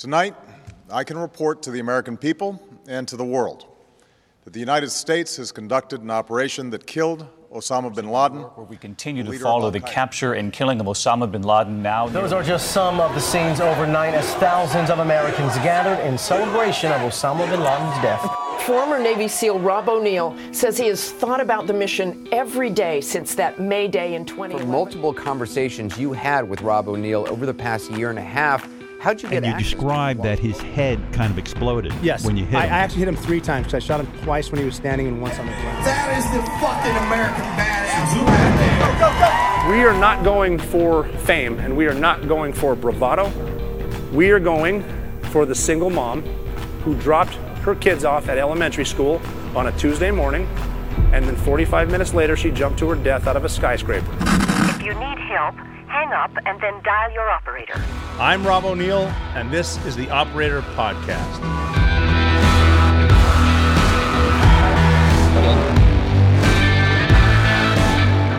Tonight, I can report to the American people and to the world that the United States has conducted an operation that killed Osama bin Laden. Where we continue to follow the capture and killing of Osama bin Laden now. Those are just some of the scenes overnight as thousands of Americans gathered in celebration of Osama bin Laden's death. Former Navy SEAL Rob O'Neill says he has thought about the mission every day since that May Day in 2011. Multiple conversations you had with Rob O'Neill over the past year and a half. How'd you get And you access described that his head kind of exploded Yes. when you hit I, I actually hit him three times because I shot him twice when he was standing and once on the ground. That is the fucking American badass right there. We are not going for fame and we are not going for bravado. We are going for the single mom who dropped her kids off at elementary school on a Tuesday morning and then 45 minutes later she jumped to her death out of a skyscraper. If you need help, hang up and then dial your operator. I'm Rob O'Neill, and this is the Operator Podcast.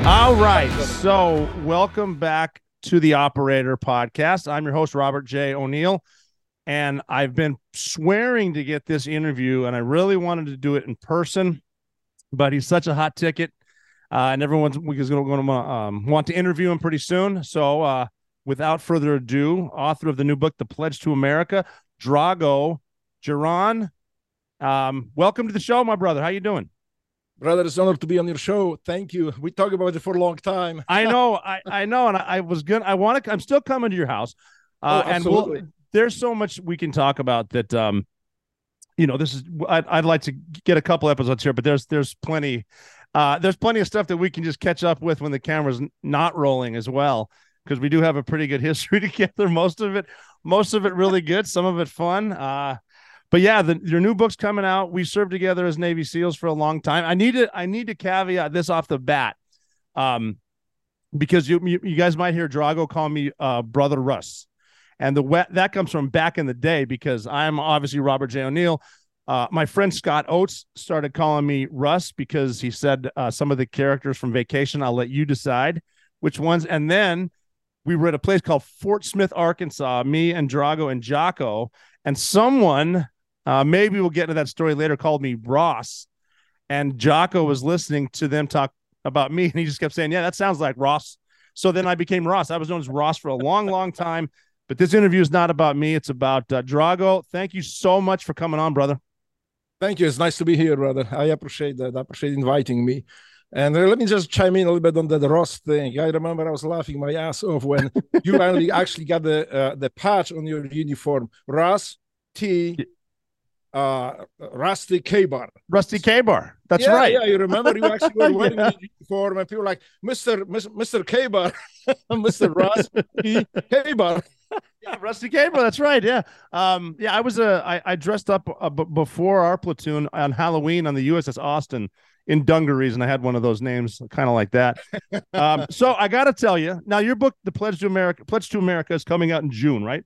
All right. So, welcome back to the Operator Podcast. I'm your host, Robert J. O'Neill, and I've been swearing to get this interview, and I really wanted to do it in person, but he's such a hot ticket. Uh, and everyone's is going to um, want to interview him pretty soon. So, uh, without further ado, author of the new book, The Pledge to America, Drago Dzieran. Um, welcome to the show, my brother. How you doing? Brother, it's an honor to be on your show. Thank you. We talked about it for a long time. I know, I, I know, and I, I was good. I want to. I'm still coming to your house, uh, Oh, and we'll, there's so much we can talk about that. Um, you know, this is. I'd, I'd like to get a couple episodes here, but there's there's plenty. Uh, there's plenty of stuff that we can just catch up with when the camera's not rolling as well, because we do have a pretty good history together. Most of it, most of it really good. Some of it fun. Uh, but yeah, the, your new book's coming out. We served together as Navy SEALs for a long time. I need to I need to caveat this off the bat, um, because you you, you guys might hear Drago call me uh, brother Russ, and the that comes from back in the day because I'm obviously Robert J O'Neill. Uh, my friend Scott Oates started calling me Russ because he said uh, some of the characters from Vacation. I'll let you decide which ones, and then we were at a place called Fort Smith, Arkansas. Me and Drago and Jocko, and someone uh, maybe we'll get into that story later. Called me Ross, and Jocko was listening to them talk about me, and he just kept saying, "Yeah, that sounds like Ross." So then I became Ross. I was known as Ross for a long, long time. But this interview is not about me; it's about uh, Drago. Thank you so much for coming on, brother. Thank you. It's nice to be here, brother. I appreciate that. I appreciate inviting me. And uh, let me just chime in a little bit on that Ross thing. I remember I was laughing my ass off when you finally actually got the uh, the patch on your uniform. Ross T. Uh, Rusty Ka-Bar. Rusty Ka-Bar. That's yeah, right. Yeah, you remember you actually were wearing Yeah. the uniform, and people were like Mister Mister Ka-Bar, Mister Ross T. Ka-Bar. Yeah, Rusty Gabriel. That's right. Yeah. Um, yeah, I was a I, I dressed up uh, b- before our platoon on Halloween on the USS Austin in dungarees, and I had one of those names, kind of like that. um, so I got to tell you, now your book, The Pledge to America, Pledge to America, is coming out in June, right?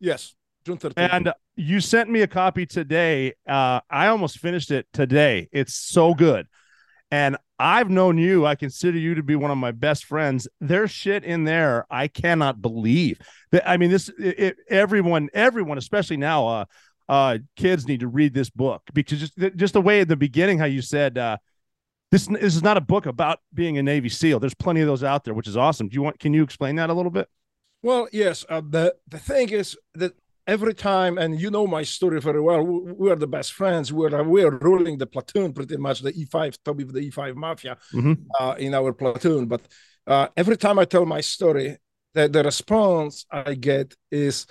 Yes, June 13th. And you sent me a copy today. Uh, I almost finished it today. It's so good. And I've known you. I consider you to be one of my best friends. There's shit in there I cannot believe. That I mean, this it, everyone, everyone, especially now, uh, uh, kids need to read this book because just just the way at the beginning how you said uh, this this is not a book about being a Navy SEAL. There's plenty of those out there, which is awesome. Do you want? Can you explain that a little bit? Well, yes. Uh, the the thing is that every time, and you know my story very well. We, we are the best friends. We're we are ruling the platoon pretty much. The E5 Toby of the E5 Mafia Mhm. uh, in our platoon. But uh, every time I tell my story, the, the response I get is,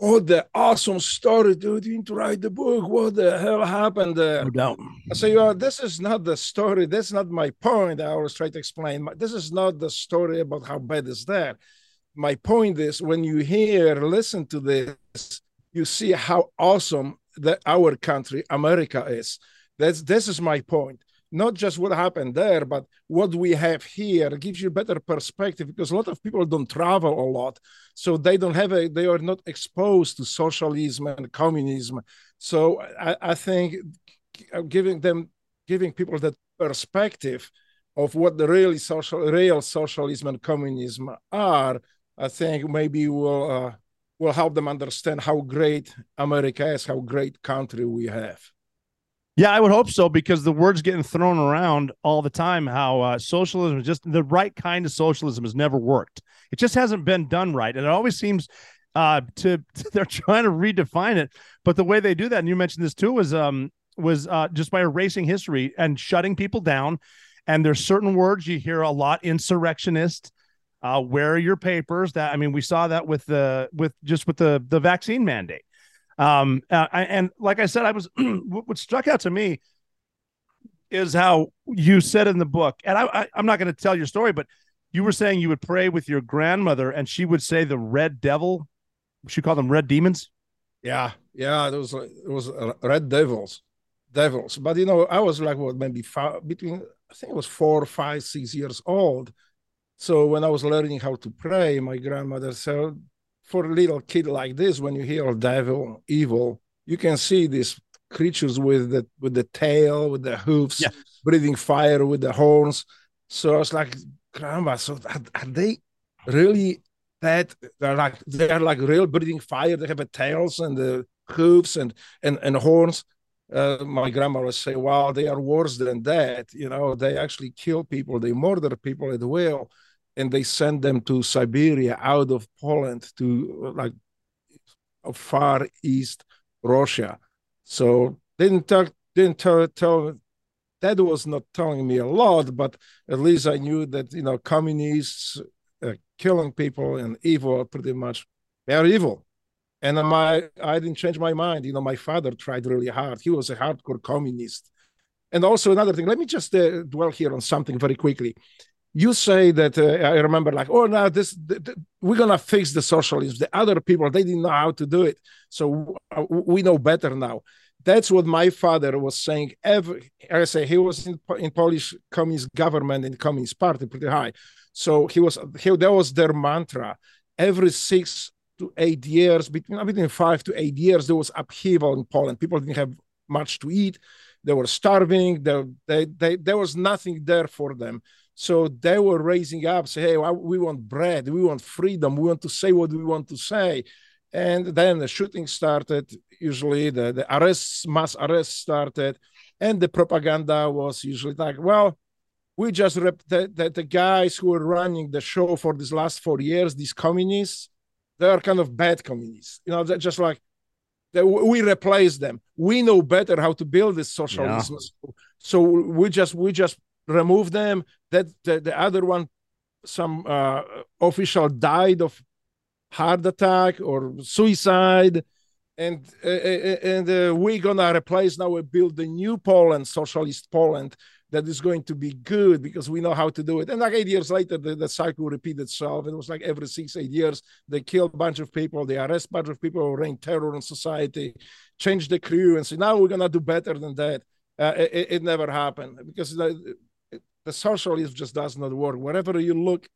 "Oh, the awesome story, dude! You need to write the book. What the hell happened there?" No doubt. I say, well, this is not the story. That's not my point. I always try to explain. This is not the story about how bad is that. My point is when you hear, listen to this, you see how awesome that our country, America, is. That's this is my point. Not just what happened there, but what we have here gives you better perspective because a lot of people don't travel a lot, so they don't have a they are not exposed to socialism and communism. So I, I think giving them giving people that perspective of what the really social real socialism and communism are i think maybe will uh, will help them understand how great America is, how great country we have. Yeah, I would hope so because the words getting thrown around all the time how uh, socialism is just the right kind of socialism has never worked. It just hasn't been done right, and it always seems uh, to they're trying to redefine it. But the way they do that, and you mentioned this too, was um was uh, just by erasing history and shutting people down. And there's certain words you hear a lot: insurrectionist, uh, where are your papers? That I mean, we saw that with the with just with the the vaccine mandate. Um, uh, and like I said, I was what struck out to me is how you said in the book, and I, I I'm not going to tell your story, but you were saying you would pray with your grandmother, and she would say the red devil. She called them red demons. Yeah, yeah, it was it was uh, red devils, devils. But you know, I was like what maybe five, between I think it was four, five, six years old. So when I was learning how to pray, my grandmother said, for a little kid like this, when you hear devil, evil, you can see these creatures with the with the tail, with the hoofs, yeah. breathing fire with the horns. So I was like, Grandma, so are, are they really that they're like they're like real breathing fire? They have the tails and the hoofs and and, and horns. Uh, my grandma would say, "Well, they are worse than that. You know, they actually kill people, they murder people at will." And they sent them to Siberia out of Poland to like far east Russia. So didn't talk, didn't tell, tell that was not telling me a lot, but at least I knew that you know communists uh, killing people and evil pretty much they are evil. And my I didn't change my mind. You know, my father tried really hard. He was a hardcore communist. And also another thing, let me just uh, dwell here on something very quickly you say that uh, I remember like, oh, now this th- th- we're gonna fix the socialism. The other people they didn't know how to do it, so uh, we know better now. That's what my father was saying. Every I say he was in, in Polish communist government and communist party pretty high, so he was he, that was their mantra. Every six to eight years, between between five to eight years, there was upheaval in Poland. People didn't have much to eat. They were starving. They, they, they, there was nothing there for them. So they were raising up, say, hey, we want bread, we want freedom, we want to say what we want to say. And then the shooting started, usually the, the arrests, mass arrests started, and the propaganda was usually like, well, we just rep- the, the, the guys who were running the show for these last four years, these communists, they are kind of bad communists. You know, they're just like they, we replace them. We know better how to build this socialism. Yeah. So we just we just remove them. That the, the other one, some uh, official died of heart attack or suicide, and uh, and uh, we're gonna replace now. We build the new Poland, socialist Poland, that is going to be good because we know how to do it. And like eight years later, the, the cycle repeated itself. It was like every six, eight years, they kill a bunch of people, they arrest a bunch of people, rain terror on society, change the crew, and say, now we're going to do better than that. Uh, it, it, never happened because the, socialism just does not work. Wherever you look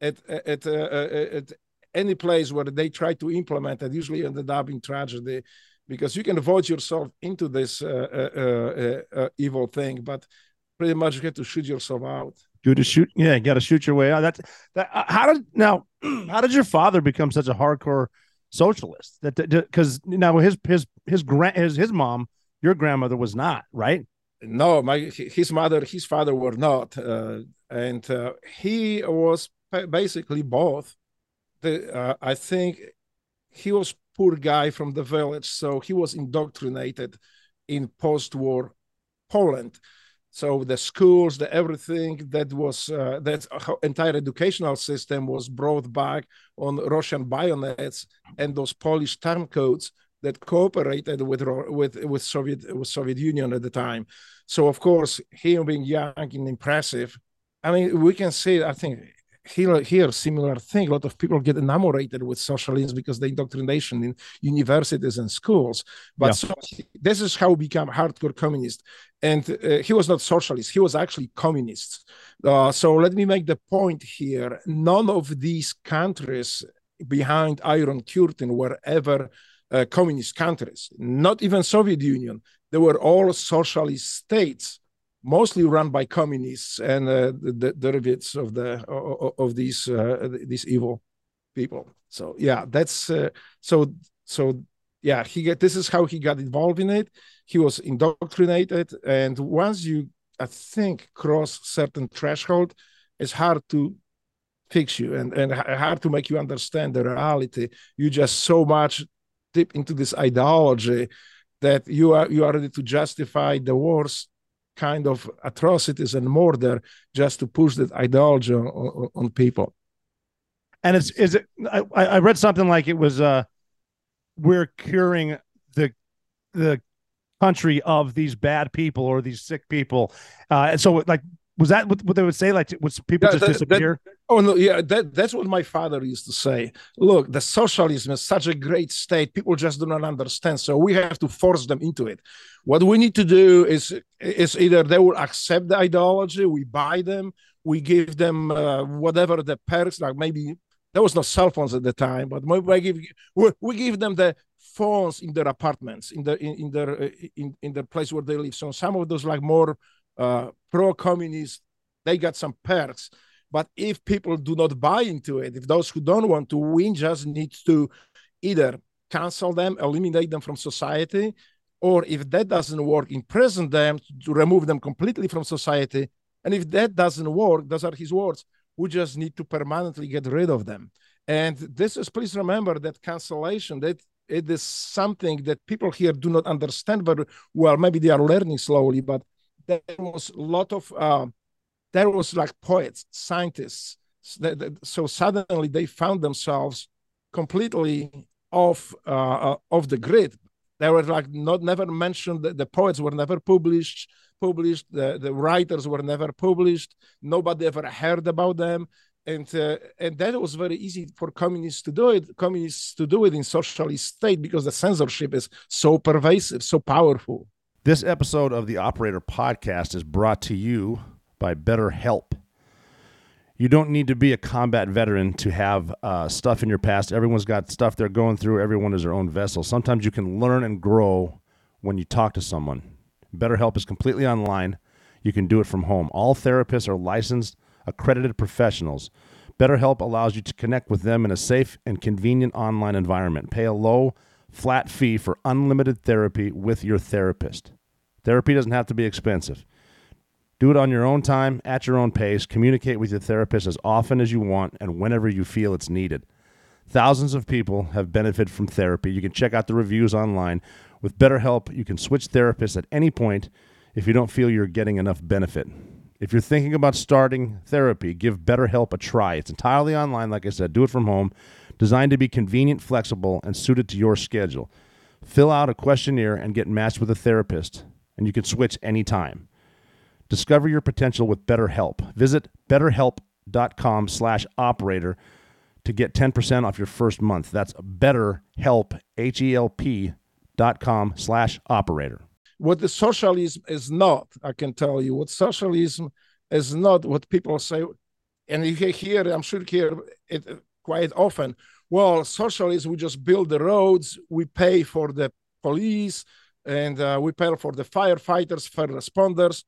at at, uh, uh, at any place where they try to implement it, usually ended up in tragedy because you can vote yourself into this uh, uh, uh, evil thing, but pretty much you have to shoot yourself out. You to shoot, yeah, you got to shoot your way out. That's that. how did now? How did your father become such a hardcore socialist? That because now his his his grand his his mom, your grandmother was not right no my his mother his father were not uh, and uh, he was basically both. The uh, i think he was poor guy from the village so he was indoctrinated in post-war poland. So the schools the everything that was uh, that entire educational system was brought back on russian bayonets and those polish term codes that cooperated with with with Soviet with Soviet Union at the time. So of course, him being young and impressive, I mean, we can say I think here here similar thing. A lot of people get enamored with socialism because the indoctrination in universities and schools. But yeah. so, this is how he became hardcore communist. And uh, he was not socialist; he was actually communist. Uh, so let me make the point here: none of these countries behind Iron Curtain were ever uh, communist countries, not even Soviet Union. They were all socialist states, mostly run by communists and uh, the, the derivatives of the of these uh, these evil people. So yeah, that's uh, so so yeah. He get this is how he got involved in it. He was indoctrinated, and once you I think cross certain threshold, it's hard to fix you and and hard to make you understand the reality. You just so much deep into this ideology that you are you are ready to justify the worst kind of atrocities and murder just to push that ideology on, on, on people. And it's is it? I, I read something like it was uh, we're curing the the country of these bad people or these sick people. Uh, and so like was that what, they would say? Like, was people yeah, just that, disappear? That, oh no, yeah, that, that's what my father used to say. Look, the socialism is such a great state; people just do not understand. So we have to force them into it. What we need to do is is either they will accept the ideology, we buy them, we give them uh, whatever the perks, like maybe there was no cell phones at the time, but we give we, we give them the phones in their apartments, in the in, in their uh, in in the place where they live. So some of those like more uh, pro-communist, they got some perks. But if people do not buy into it, if those who don't want to, win just need to either cancel them, eliminate them from society, or if that doesn't work, imprison them to remove them completely from society. And if that doesn't work, those are his words, we just need to permanently get rid of them. And this is, please remember that cancellation, that it is something that people here do not understand very well. Maybe they are learning slowly, but there was a lot of uh, there was like poets, scientists. So suddenly they found themselves completely off uh, uh, off the grid. They were like not never mentioned. The, the poets were never published. Published. The, the writers were never published. Nobody ever heard about them. And uh, and that was very easy for communists to do it. Communists to do it in socialist state because the censorship is so pervasive, so powerful. This episode of the Operator Podcast is brought to you by BetterHelp. You don't need to be a combat veteran to have uh, stuff in your past. Everyone's got stuff they're going through. Everyone is their own vessel. Sometimes you can learn and grow when you talk to someone. BetterHelp is completely online. You can do it from home. All therapists are licensed, accredited professionals. BetterHelp allows you to connect with them in a safe and convenient online environment. Pay a low, flat fee for unlimited therapy with your therapist. Therapy doesn't have to be expensive. Do it on your own time, at your own pace. Communicate with your therapist as often as you want and whenever you feel it's needed. Thousands of people have benefited from therapy. You can check out the reviews online. With BetterHelp, you can switch therapists at any point if you don't feel you're getting enough benefit. If you're thinking about starting therapy, give BetterHelp a try. It's entirely online, like I said. Do it from home, designed to be convenient, flexible, and suited to your schedule. Fill out a questionnaire and get matched with a therapist and you can switch anytime. Discover your potential with BetterHelp. Visit betterhelp.com slash operator to get 10% off your first month. That's betterhelp, H-E-L-P dot com slash operator. What the socialism is not, I can tell you, what socialism is not what people say, and you hear, I'm sure you hear it quite often, well, socialism, we just build the roads, we pay for the police, and uh, we pay for the firefighters, fire responders.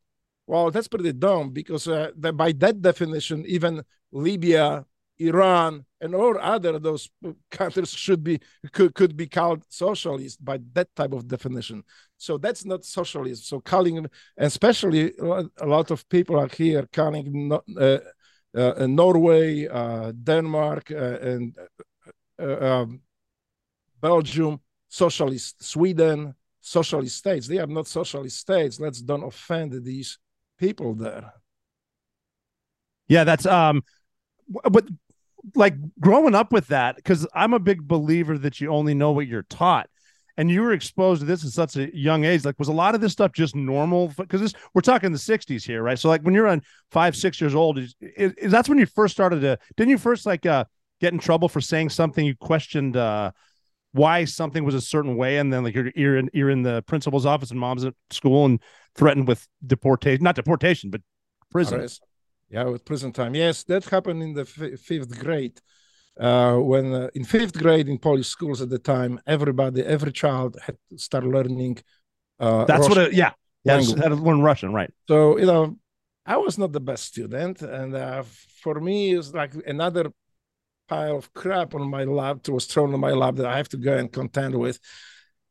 Well, that's pretty dumb because uh, the, by that definition, even Libya, Iran, and all other those countries should be could, could be called socialist by that type of definition. So that's not socialism. So calling, especially a lot of people are here calling uh, uh, Norway, uh, Denmark, uh, and uh, um, Belgium socialist, Sweden, socialist states. They are not socialist states. Let's don't offend these people there. Yeah, that's um, but like growing up with that, because I'm a big believer that you only know what you're taught. And you were exposed to this at such a young age. Like, was a lot of this stuff just normal? Because this, we're talking the '60s here, right? So, like, when you're on five, six years old, is, is, is that's when you first started to? Didn't you first like uh, get in trouble for saying something you questioned? Uh, why something was a certain way, and then like you're you're in you're in the principal's office and mom's at school and threatened with deportation, not deportation, but prison. Yeah, with prison time. Yes, that happened in the f- fifth grade. Uh, when uh, in fifth grade in Polish schools at the time, everybody, every child had to start learning. Uh, That's Russian what. It, yeah, yes, had to learn Russian, right? So you know, I was not the best student, and uh, for me, it's like another pile of crap on my lap that was thrown on my lap that I have to go and contend with.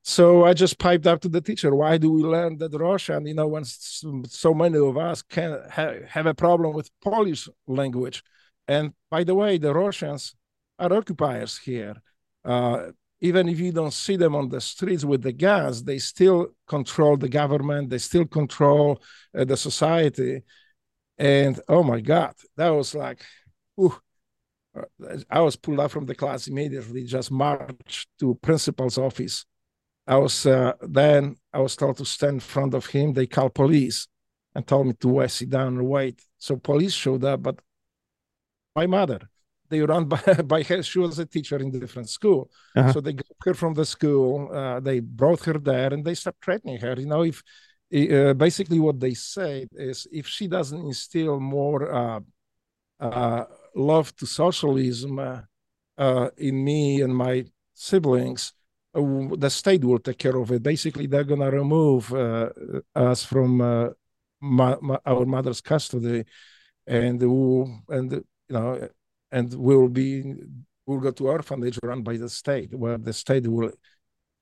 So I just piped up to the teacher, why do we learn that Russian, you know, when so many of us can ha- have a problem with Polish language? And by the way, the Russians are occupiers here. Uh, even if you don't see them on the streets with the guns, they still control the government, they still control uh, the society. And oh my God, that was like, ooh, I was pulled out from the class immediately, just marched to principal's office. I was uh, then I was told to stand in front of him. They called police and told me to uh, sit down and wait. So police showed up, but my mother, they run by, by her. She was a teacher in a different school, uh-huh. so they got her from the school. Uh, they brought her there, and they started threatening her. You know, if uh, basically what they said is, if she doesn't instill more uh, uh love to socialism uh, uh, in me and my siblings, uh, the state will take care of it. Basically, they're going to remove us from my, my, our mother's custody, and we'll, and you know, and we'll be we'll go to orphanage run by the state, where the state will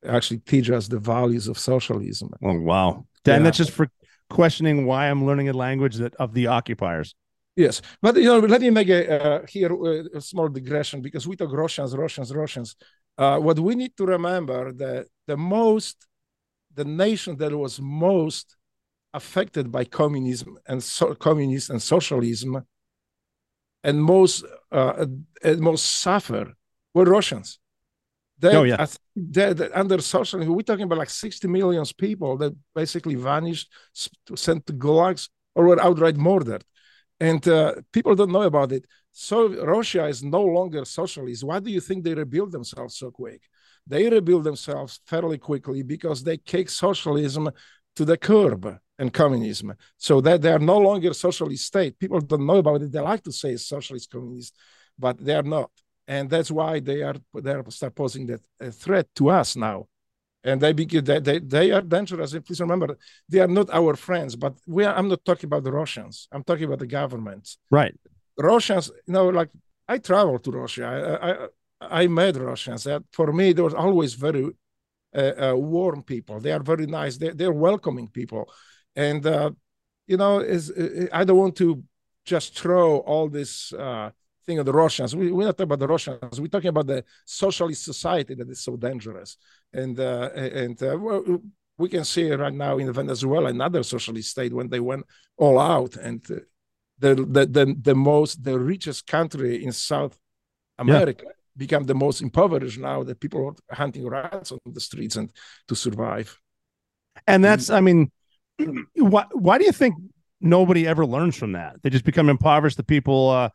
actually teach us the values of socialism. Oh wow! Dan, yeah. that's just for questioning why I'm learning a language that of the occupiers. Yes, but you know, let me make a uh, here a small digression because we talk Russians, Russians, Russians. Uh, what we need to remember that the most, the nation that was most affected by communism and so, communism and socialism, and most uh, and most suffer were Russians. They, oh yeah. They, they, under socialism, we're talking about like 60 million people that basically vanished, sent to gulags, or were outright murdered and uh, people don't know about it. So Russia is no longer socialist. Why do you think they rebuild themselves so quick? They rebuild themselves fairly quickly because they kick socialism to the curb and communism. So that they are no longer socialist state. People don't know about it. They like to say socialist communist, but they are not. And that's why they are they are start posing that a threat to us now and they begin they, they, they are dangerous. And please remember they are not our friends but we are, i'm not talking about the russians. I'm talking about the governments right. Russians you know like i traveled to russia. I i, I met russians. That for me they were always very uh, uh, warm people. They are very nice. They, they're welcoming people. And uh, you know is i don't want to just throw all this uh, thing of the Russians. We, we're not talking about the Russians. We're talking about the socialist society that is so dangerous. And uh, and uh, we can see right now in Venezuela, another socialist state, when they went all out and uh, the, the, the the most the richest country in South America yeah. become the most impoverished now that people are hunting rats on the streets and to survive. And that's, I mean, why why do you think nobody ever learns from that? They just become impoverished. The people uh,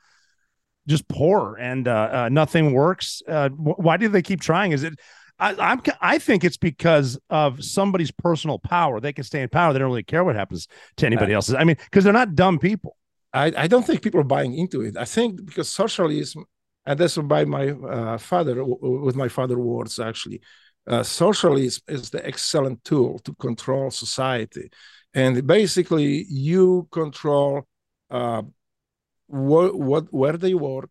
just poor and uh, uh, nothing works. Uh, wh- why do they keep trying? Is it? I, I'm. I think it's because of somebody's personal power. They can stay in power. They don't really care what happens to anybody else's. I mean, because they're not dumb people. I, I don't think people are buying into it. I think because socialism, and that's by my uh, father, with my father words actually, uh, socialism is the excellent tool to control society, and basically you control uh, what, what where they work,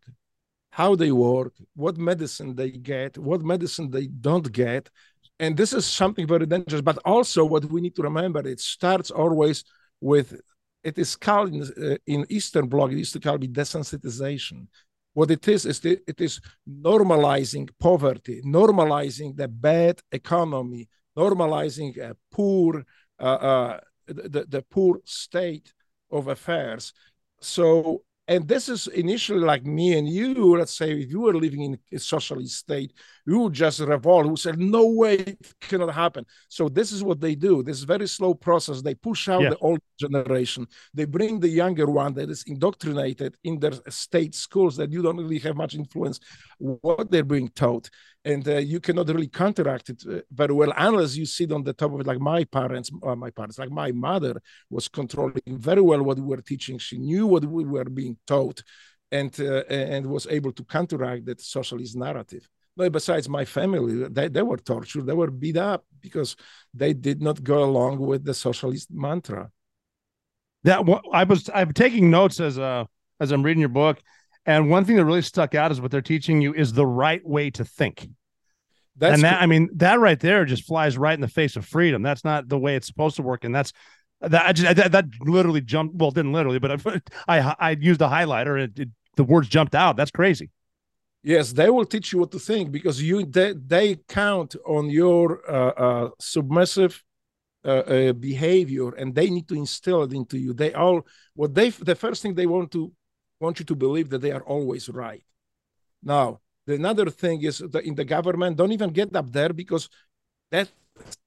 how they work, what medicine they get, what medicine they don't get. And this is something very dangerous. But also, what we need to remember, it starts always with it is called in, uh, in Eastern Bloc, it used to call it desensitization. What it is, is the, it is normalizing poverty, normalizing the bad economy, normalizing a poor, uh, uh, the, the poor state of affairs. So and this is initially like me and you let's say if you were living in a socialist state you just revolt. Who said no way it cannot happen. So this is what they do. This very slow process. They push out yeah. the old generation. They bring the younger one that is indoctrinated in their state schools that you don't really have much influence what they're being taught. And uh, you cannot really counteract it uh, very well unless you sit on the top of it. Like my parents uh, my parents like my mother was controlling very well what we were teaching. She knew what we were being taught and uh, and was able to counteract that socialist narrative but besides my family they, they were tortured they were beat up because they did not go along with the socialist mantra that i was i'm taking notes as uh as i'm reading your book And one thing that really stuck out is what they're teaching you is the right way to think. That's and that cool. I mean that right there just flies right in the face of freedom. That's not the way it's supposed to work, and that's that I just, that, that literally jumped. Well, didn't literally, but I I, I used a highlighter and it, it, the words jumped out. That's crazy. Yes, they will teach you what to think because you they, they count on your uh, uh, submissive uh, uh, behavior and they need to instill it into you. They all what they the first thing they want to want you to believe that they are always right. Now the another thing is that in the government don't even get up there because that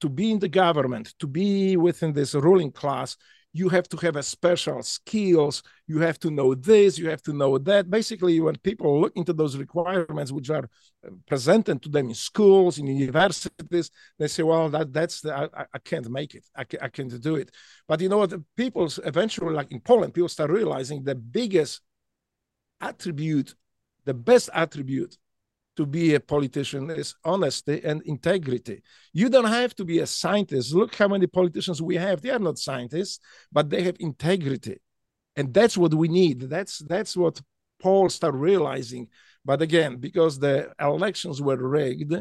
to be in the government to be within this ruling class you have to have a special skills you have to know this you have to know that. Basically when people look into those requirements which are uh, presented to them in schools in universities they say well that that's the, I, I can't make it. I, I can't do it. But you know what people eventually like in poland people start realizing the biggest attribute the best attribute to be a politician is honesty and integrity. You don't have to be a scientist. Look how many politicians we have. They are not scientists, but they have integrity. And that's what we need. That's that's what Paul started realizing. But again, because the elections were rigged,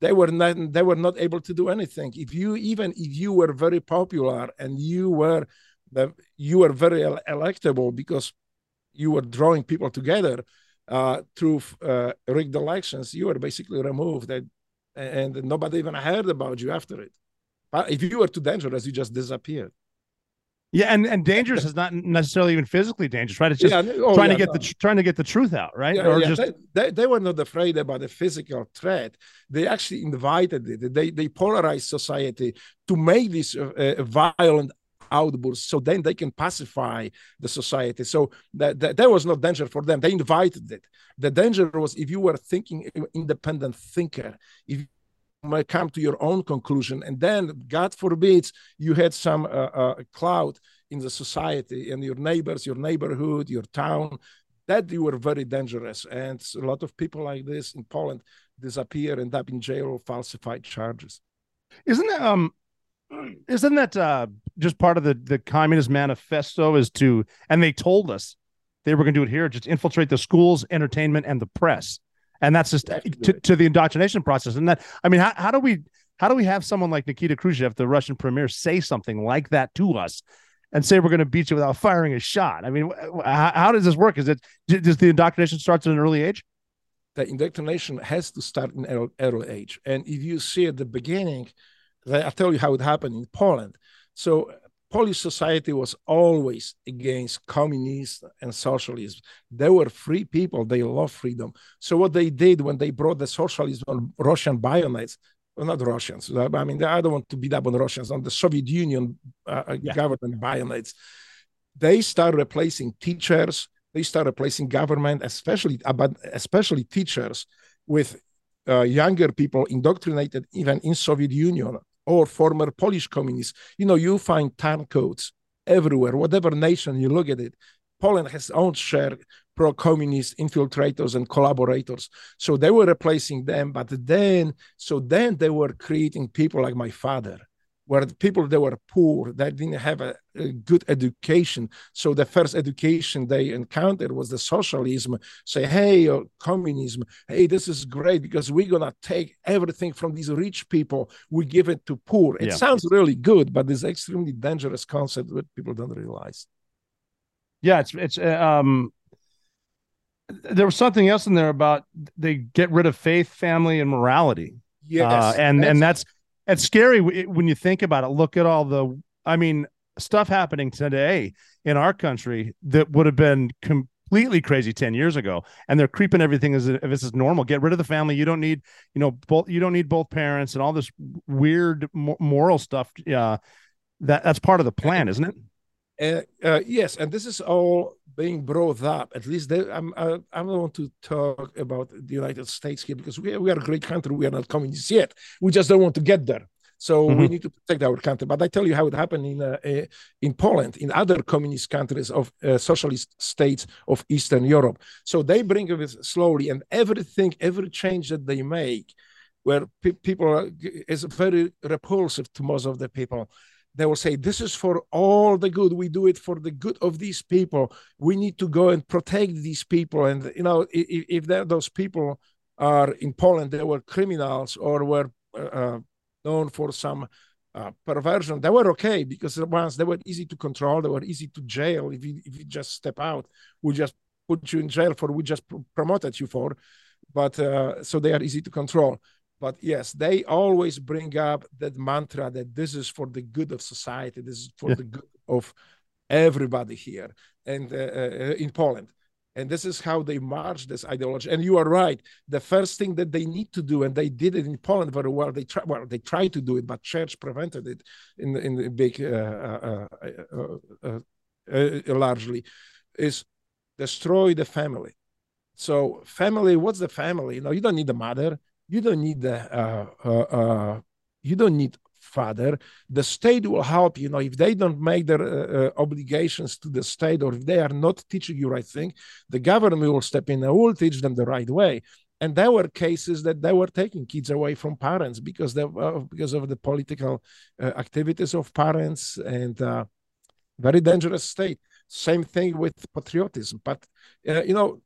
they were not they were not able to do anything. If you even if you were very popular and you were the you were very electable because you were drawing people together, uh, through uh, rigged elections, you were basically removed, and, and nobody even heard about you after it. But if you were too dangerous, you just disappeared. Yeah, and, and dangerous is not necessarily even physically dangerous, right? It's just Yeah, oh, trying yeah, to get no. the trying to get the truth out, right? Yeah, or just they, they, they were not afraid about the physical threat. They actually invited it. They they polarized society to make this uh, uh, violent outbursts so then they can pacify the society. So that, that there was no danger for them. They invited it. The danger was if you were thinking independent thinker if you might come to your own conclusion and then god forbids you had some uh, uh, cloud in the society and your neighbors your neighborhood your town that you were very dangerous. And a lot of people like this in poland disappear end up in jail or falsified charges. Isn't um isn't that uh just part of the the communist manifesto is to and they told us they were going to do it here just infiltrate the schools entertainment and the press. And that's just to, to the indoctrination process. And that i mean how, how do we how do we have someone like nikita khrushchev the russian premier say something like that to us and say we're going to beat you without firing a shot? I mean how, how does this work? Is it does the indoctrination start at an early age? The indoctrination has to start in early age. And if you see at the beginning I'll tell you how it happened in Poland. So Polish society was always against communism and socialism. They were free people. They love freedom. So what they did when they brought the socialism on Russian bayonets, well, not Russians. I mean, I don't want to beat up on Russians, on the Soviet Union uh, yeah. government bayonets. They start replacing teachers. They start replacing government, especially, but especially teachers, with uh, younger people indoctrinated even in Soviet Union or former Polish communists. You know, you find time codes everywhere, whatever nation you look at it. Poland has own share pro-communist infiltrators and collaborators. So they were replacing them, but then, so then they were creating people like my father, where the people that were poor, that didn't have a, a, good education. So the first education they encountered was the socialism. Say, hey, uh, communism, hey, this is great because we're gonna take everything from these rich people, we give it to poor. It Yeah. sounds really good, but it's extremely dangerous concept that people don't realize. Yeah, it's it's uh, um there was something else in there about they get rid of faith, family, and morality. Yes, Uh, and that's- and that's it's scary when you think about it. Look at all the I mean stuff happening today in our country that would have been completely crazy 10 years ago and they're creeping everything as if this is normal. Get rid of the family. You don't need you know both you don't need both parents and all this weird moral stuff yeah that that's part of the plan isn't it? Uh, uh, yes, and this is all being brought up. At least they, I'm, I, I don't want to talk about the United States here because we, we are a great country. We are not communists yet. We just don't want to get there. So we Mhm. need to protect our country. But I tell you how it happened in uh, uh, in Poland, in other communist countries of uh, socialist states of Eastern Europe. So they bring it slowly, and everything, every change that they make, where pe- people are, is very repulsive to most of the people they will say this is for all the good. We do it for the good of these people. We need to go and protect these people. And you know if, if those people are in poland they were criminals or were uh, known for some uh, perversion they were okay because once they were easy to control they were easy to jail. If you, if you just step out we just put you in jail for we just pr- promoted you for but uh, so they are easy to control but yes they always bring up that mantra that this is for the good of society. This is for yeah. the good of everybody here and uh, uh, in poland. And this is how they march this ideology. And you are right. The first thing that they need to do and they did it in poland very well. They try well they tried to do it but church prevented it in in the big uh, uh, uh, largely is destroy the family. So family what's the family? You know you don't need the mother you don't need the uh, uh, you don't need father. The state will help you know if they don't make their uh, uh, obligations to the state or if they are not teaching you right thing the government will step in and will teach them the right way. And there were cases that they were taking kids away from parents because they, uh, because of the political uh, activities of parents and uh, very dangerous state. Same thing with patriotism. But uh, you know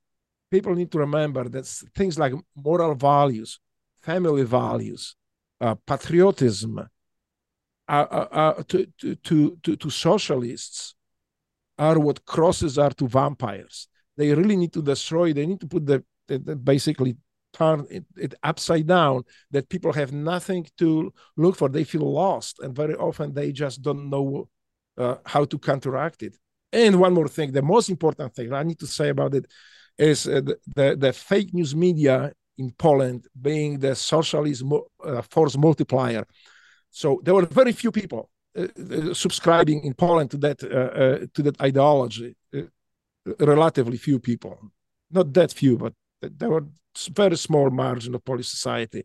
people need to remember that things like moral values family values patriotism uh, uh, to, to, to, to socialists are what crosses are to vampires. They really need to destroy, they need to put the, the, the basically turn it, it, upside down that people have nothing to look for. They feel lost, and very often they just don't know uh, how to counteract it. And one more thing, the most important thing I need to say about it is uh, the, the, the, fake news media in Poland being the socialist uh, force multiplier. So there were very few people uh, uh, subscribing in Poland to that uh, uh to that ideology. Uh, relatively few people, not that few, but there were very small margin of Polish society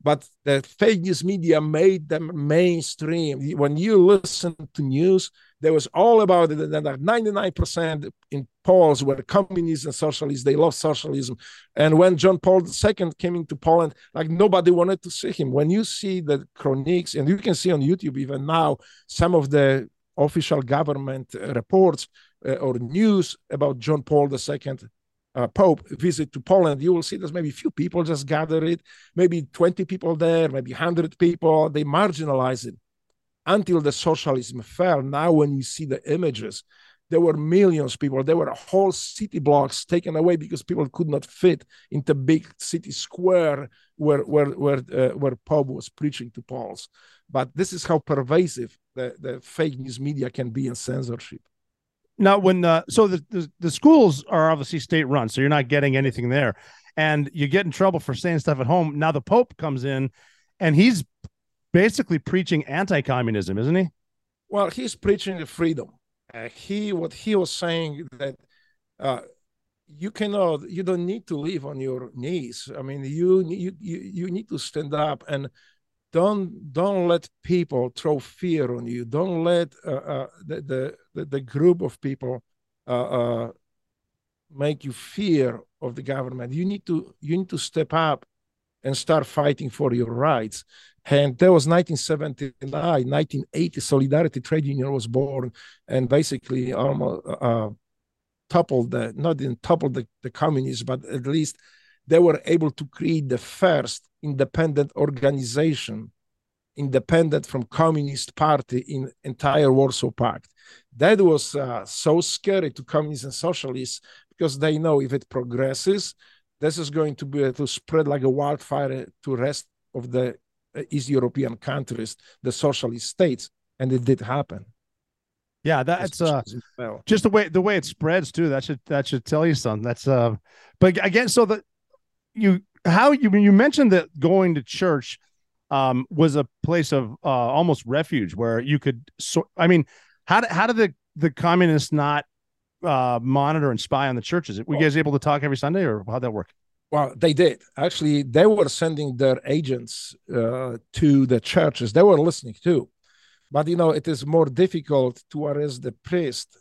but the fake news media made them mainstream. When you listen to news, there was all about it. And 99% in polls were communists and socialists. They love socialism. And when John Paul II came into Poland, like nobody wanted to see him. When you see the chroniques, and you can see on YouTube even now some of the official government reports uh, or news about John Paul II uh, Pope visit to Poland, you will see there's maybe few people just gather it, maybe 20 people there, maybe 100 people. They marginalize it until the socialism fell. Now, when you see the images, there were millions of people. There were whole city blocks taken away because people could not fit into big city square where where where uh, where Pope was preaching to Poles. But this is how pervasive the, the fake news media can be in censorship. Now, when uh, so the, the, the schools are obviously state run, so you're not getting anything there, and you get in trouble for saying stuff at home. Now the Pope comes in, and he's basically preaching anti-communism, isn't he? Well, he's preaching the freedom. Uh, he what he was saying that uh, you cannot, you don't need to live on your knees. I mean, you you you, you need to stand up and don't don't let people throw fear on you. Don't let uh, uh, the, the the group of people uh, uh, make you fear of the government. You need to you need to step up and start fighting for your rights. And that was 1979 1980 solidarity trade union was born and basically almost uh, toppled the not in toppled the, the communists but at least they were able to create the first independent organization independent from communist party in entire warsaw pact. That was uh, so scary to communists and socialists because they know if it progresses this is going to be to spread like a wildfire to rest of the uh, east european countries the socialist states. And it did happen. Yeah that's uh just the way the way it spreads too that should that should tell you something. That's uh but again so that you how you you mentioned that going to church um, was a place of uh, almost refuge where you could. I mean, how did how did the the communists not uh, monitor and spy on the churches? Were you guys able to talk every Sunday, or how'd that work? Well, they did actually. They were sending their agents uh, to the churches. They were listening too, but you know, it is more difficult to arrest the priest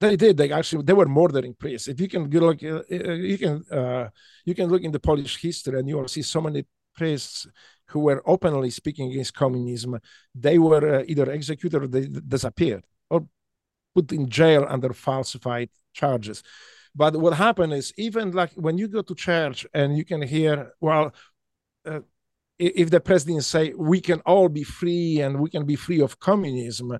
they did. They actually they were murdering priests. If you can look, uh, uh, you can uh, you can look in the Polish history, and you will see so many priests who were openly speaking against communism, they were uh, either executed or they disappeared or put in jail under falsified charges. But what happened is, even like when you go to church and you can hear, well, uh, if the president say we can all be free and we can be free of communism,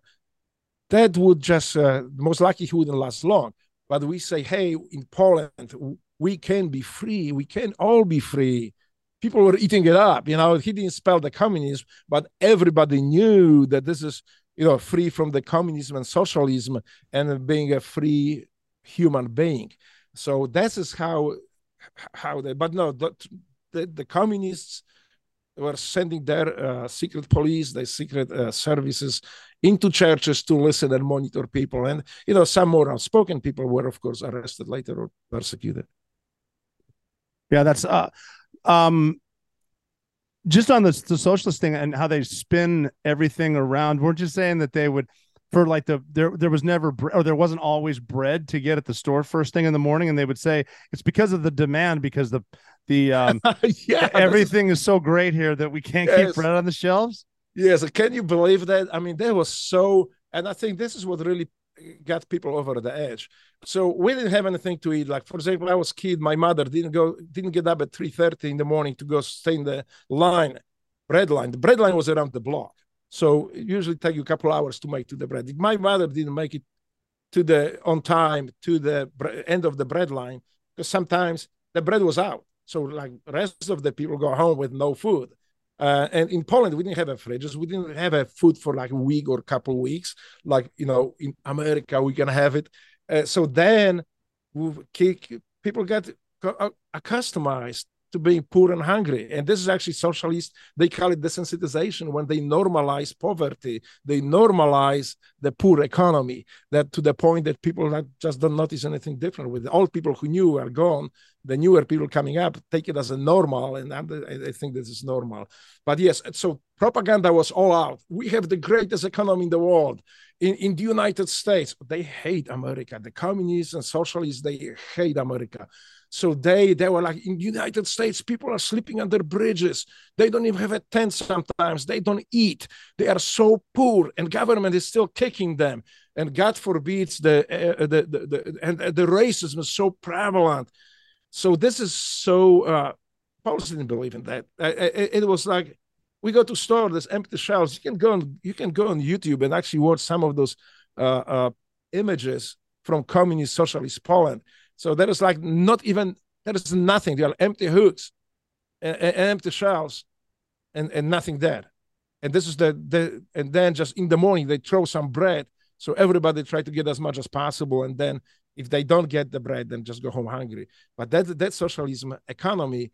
that would just uh, most likely he wouldn't last long. But we say, hey, in Poland, we can be free. We can all be free. People were eating it up. You know, he didn't spell the communism, but everybody knew that this is, you know, free from the communism and socialism and being a free human being. So this is how, how they. But no, the, the, the communists were sending their uh, secret police, their secret uh, services into churches to listen and monitor people. And, you know, some more outspoken people were, of course, arrested later or persecuted. Yeah, that's, uh, um, just on the, the socialist thing and how they spin everything around. Weren't you saying that they would, for like the there there was never or there wasn't always bread to get at the store first thing in the morning and they would say it's because of the demand because the the um yeah everything is so great here that we can't yes. keep bread on the shelves yes can you believe that? I mean they was so and i think this is what really got people over the edge. So we didn't have anything to eat. Like for example i was kid my mother didn't go didn't get up at 3.30 in the morning to go stay in the line bread line. The bread line was around the block. So it usually take you a couple hours to make to the bread. My mother didn't make it to the on time to the end of the bread line because sometimes the bread was out. So like rest of the people go home with no food. Uh, and in Poland, we didn't have a fridges. We didn't have a food for like a week or a couple weeks. Like you know, in America, we can have it. Uh, so then, people get accustomed to being poor and hungry. And this is actually socialist. They call it desensitization when they normalize poverty. They normalize the poor economy that to the point that people just don't notice anything different. With old people who knew are gone, the newer people coming up take it as a normal, and I think this is normal. But yes, so propaganda was all out. We have the greatest economy in the world. In, in the United States, they hate America. The communists and socialists, they hate America. So they they were like in United States, people are sleeping under bridges. They don't even have a tent sometimes. They don't eat. They are so poor, and government is still kicking them. And God forbids the uh, the, the, the and the racism is so prevalent. So this is so. Uh, Paul didn't believe in that. Uh, it, it was like we go to store there's empty shelves you can go on you can go on youtube and actually watch some of those uh, uh, images from communist socialist poland so there is like not even there is nothing. There are empty hooks and, and empty shelves and, and nothing there. And this is the, the and then just in the morning they throw some bread. So everybody try to get as much as possible. And then if they don't get the bread, then just go home hungry. But that that socialism economy,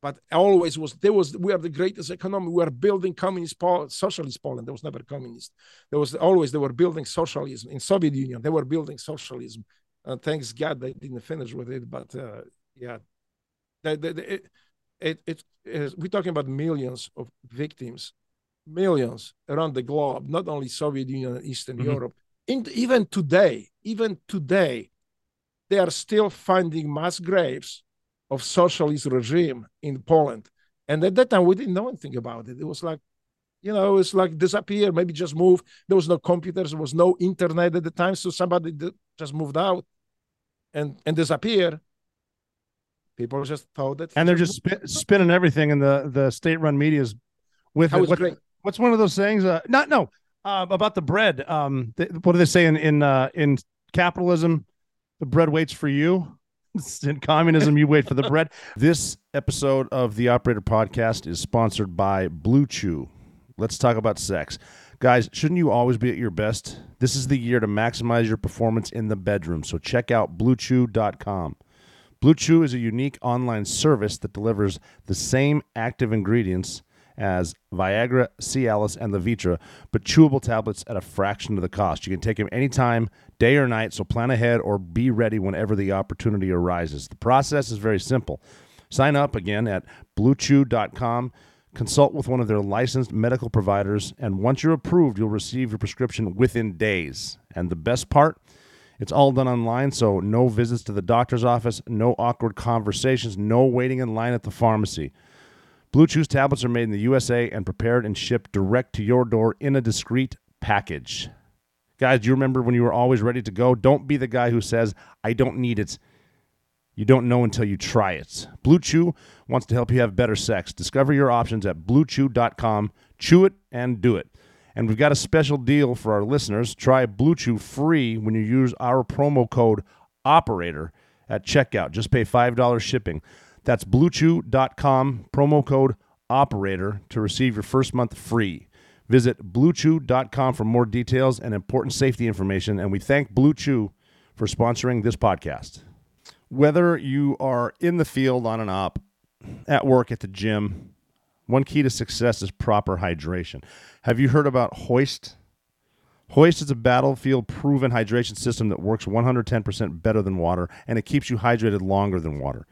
but always was there was we are the greatest economy. We are building communist Pol- socialist Poland. There was never communist. There was always they were building socialism in Soviet Union. They were building socialism uh, thanks God they didn't finish with it, but uh, yeah, they, they, they, it, it, it we're talking about millions of victims, millions around the globe, not only Soviet Union and Eastern mm-hmm. Europe. In, even today, even today, they are still finding mass graves of socialist regime in Poland. And at that time, we didn't know anything about it. It was like, you know, it's like disappear, maybe just move. There was no computers, there was no internet at the time, so somebody just moved out and and disappear people just thought that and they're just spinning everything in the the state-run media's with it. What, what's one of those things uh not no uh, about the bread. Um they, what do they say in in uh in capitalism? The bread waits for you. In communism you wait for the bread. This episode of the operator podcast is sponsored by blue chew. Let's talk about sex Guys, shouldn't you always be at your best? This is the year to maximize your performance in the bedroom, so check out BlueChew.com. Blue Chew is a unique online service that delivers the same active ingredients as Viagra, Cialis, and Levitra, but chewable tablets at a fraction of the cost. You can take them anytime, day or night, so plan ahead or be ready whenever the opportunity arises. The process is very simple. Sign up again at BlueChew.com Consult with one of their licensed medical providers, and once you're approved, you'll receive your prescription within days. And the best part, it's all done online, so no visits to the doctor's office, no awkward conversations, no waiting in line at the pharmacy. Blue Chew's tablets are made in the USA and prepared and shipped direct to your door in a discreet package. Guys, do you remember when you were always ready to go? Don't be the guy who says, I don't need it. You don't know until you try it. Blue Chew wants to help you have better sex. Discover your options at bluechew.com. Chew it and do it. And we've got a special deal for our listeners. Try Blue Chew free when you use our promo code OPERATOR at checkout. Just pay $5 shipping. That's bluechew.com, promo code OPERATOR to receive your first month free. Visit bluechew.com for more details and important safety information. And we thank Blue Chew for sponsoring this podcast. Whether you are in the field on an op, at work, at the gym, one key to success is proper hydration. Have you heard about Hoist? Hoist is a battlefield proven hydration system that works 110% better than water and it keeps you hydrated longer than water.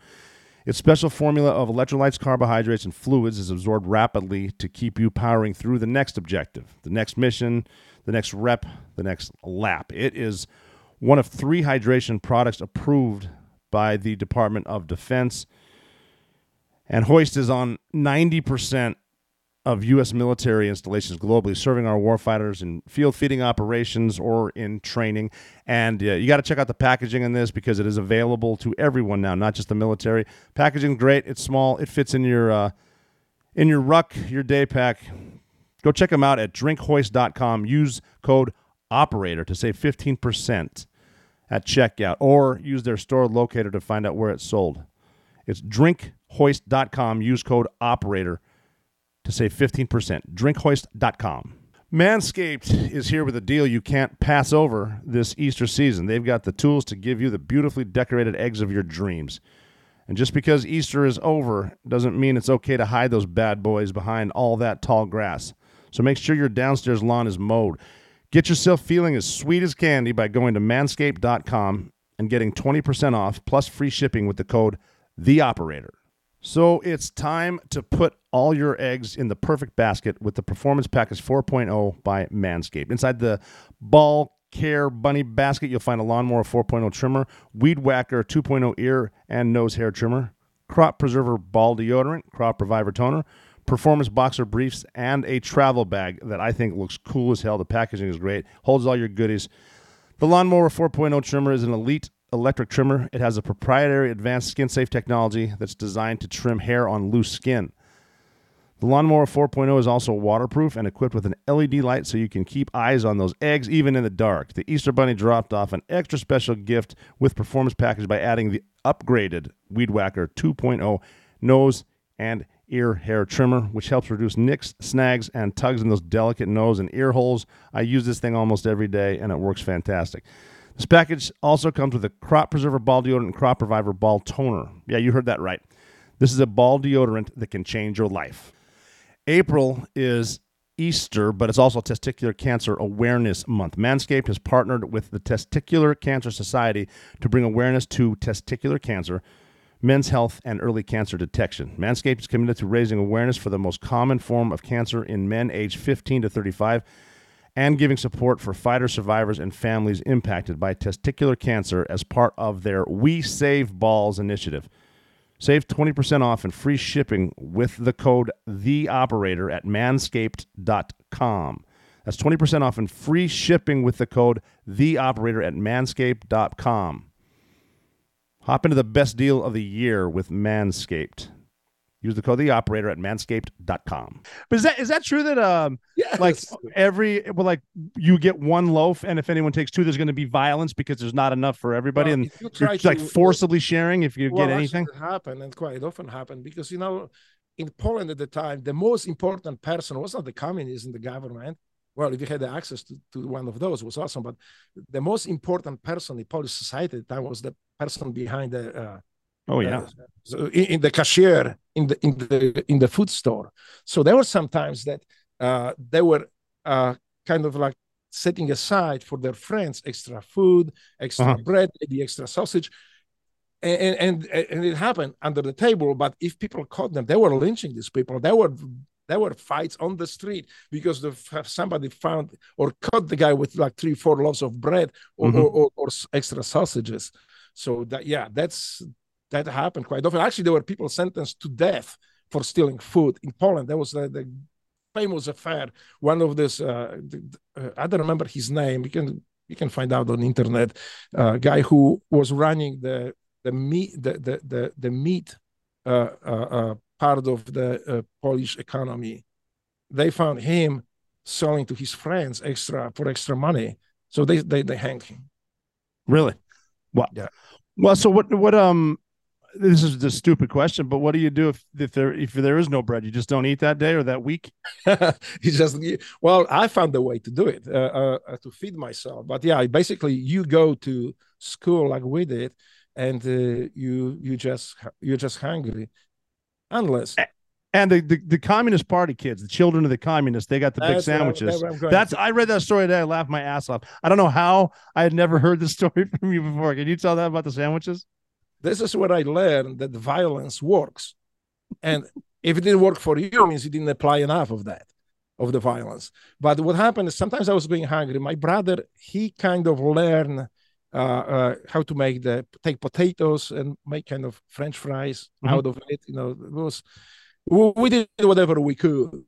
Its special formula of electrolytes, carbohydrates, and fluids is absorbed rapidly to keep you powering through the next objective, the next mission, the next rep, the next lap. It is one of three hydration products approved by the Department of Defense. And Hoist is on 90% of U.S. military installations globally, serving our warfighters in field feeding operations or in training. And uh, you got to check out the packaging on this because it is available to everyone now, not just the military. Packaging great. It's small. It fits in your uh, in your ruck, your day pack. Go check them out at drinkhoist.com. Use code operator to save 15% at checkout or use their store locator to find out where it's sold. It's drinkhoist.com. Use code operator to save 15%. Drinkhoist.com. Manscaped is here with a deal you can't pass over this Easter season. They've got the tools to give you the beautifully decorated eggs of your dreams. And just because Easter is over doesn't mean it's okay to hide those bad boys behind all that tall grass. So make sure your downstairs lawn is mowed. Get yourself feeling as sweet as candy by going to manscaped.com and getting 20% off plus free shipping with the code the operator. So it's time to put all your eggs in the perfect basket with the Performance Package 4.0 by Manscaped. Inside the ball care bunny basket, you'll find a lawnmower 4.0 trimmer, weed whacker 2.0 ear and nose hair trimmer, crop preserver ball deodorant, crop reviver toner, performance boxer briefs, and a travel bag that I think looks cool as hell. The packaging is great, holds all your goodies. The Lawnmower 4.0 trimmer is an elite electric trimmer. It has a proprietary advanced skin safe technology that's designed to trim hair on loose skin. The Lawnmower 4.0 is also waterproof and equipped with an LED light so you can keep eyes on those eggs even in the dark. The Easter Bunny dropped off an extra special gift with performance package by adding the upgraded Weed Whacker 2.0 nose and ear hair trimmer, which helps reduce nicks, snags, and tugs in those delicate nose and ear holes. I use this thing almost every day, and it works fantastic. This package also comes with a crop preserver ball deodorant and crop reviver ball toner. Yeah, you heard that right. This is a ball deodorant that can change your life. April is Easter, but it's also Testicular Cancer Awareness Month. Manscaped has partnered with the Testicular Cancer Society to bring awareness to testicular cancer men's health, and early cancer detection. Manscaped is committed to raising awareness for the most common form of cancer in men aged 15 to 35 and giving support for fighter survivors and families impacted by testicular cancer as part of their We Save Balls initiative. Save 20% off and free shipping with the code THEOPERATOR at manscaped.com. That's 20% off and free shipping with the code THEOPERATOR at manscaped.com. Hop into the best deal of the year with Manscaped. Use the code the operator at manscaped.com. But is that is that true that um Yes. like every well like you get one loaf and if anyone takes two there's going to be violence because there's not enough for everybody Well, and you you're try like to- forcibly sharing if you Well, get anything. It happened and quite often happened because you know, in Poland at the time, the most important person was not the communists in the government. Well, if you had the access to, to one of those, it was awesome. But the most important person in Polish society at the time was the person behind the uh, Oh yeah. uh, so in, in the cashier in the in the in the food store. So there were some times that uh, they were uh, kind of like setting aside for their friends extra food, extra Uh-huh. bread, maybe extra sausage, and, and and and it happened under the table. But if people caught them, they were lynching these people. They were there were fights on the street because the, somebody found or caught the guy with like three four loaves of bread or, Mhm. or, or, or extra sausages. So that yeah, that's that happened quite often. Actually, there were people sentenced to death for stealing food in Poland. That was the, the famous affair. One of this, uh, uh, I don't remember his name. You can you can find out on the internet. Uh, guy who was running the the meat the the the, the meat uh, uh, uh, part of the Polish economy. They found him selling to his friends extra for extra money, so they they they hanged him. Really? Well, yeah. Well, so what what um this is a stupid question, but what do you do if, if there if there is no bread? You just don't eat that day or that week. you just well, I found a way to do it uh, uh, uh, to feed myself. But yeah, basically, you go to school like we did, and uh, you you just you're just hungry, unless. And the, the, the, Communist Party kids, the children of the communists, they got the big sandwiches. That's I read that story today. I laughed my ass off. I don't know how I had never heard the story from you before. Can you tell that about the sandwiches? This is what I learned that violence works. And if it didn't work for you, means you didn't apply enough of that, of the violence. But what happened is sometimes I was being hungry. My brother, he kind of learned how to make the take potatoes and make kind of French fries mm-hmm. out of it. You know, it was we did whatever we could.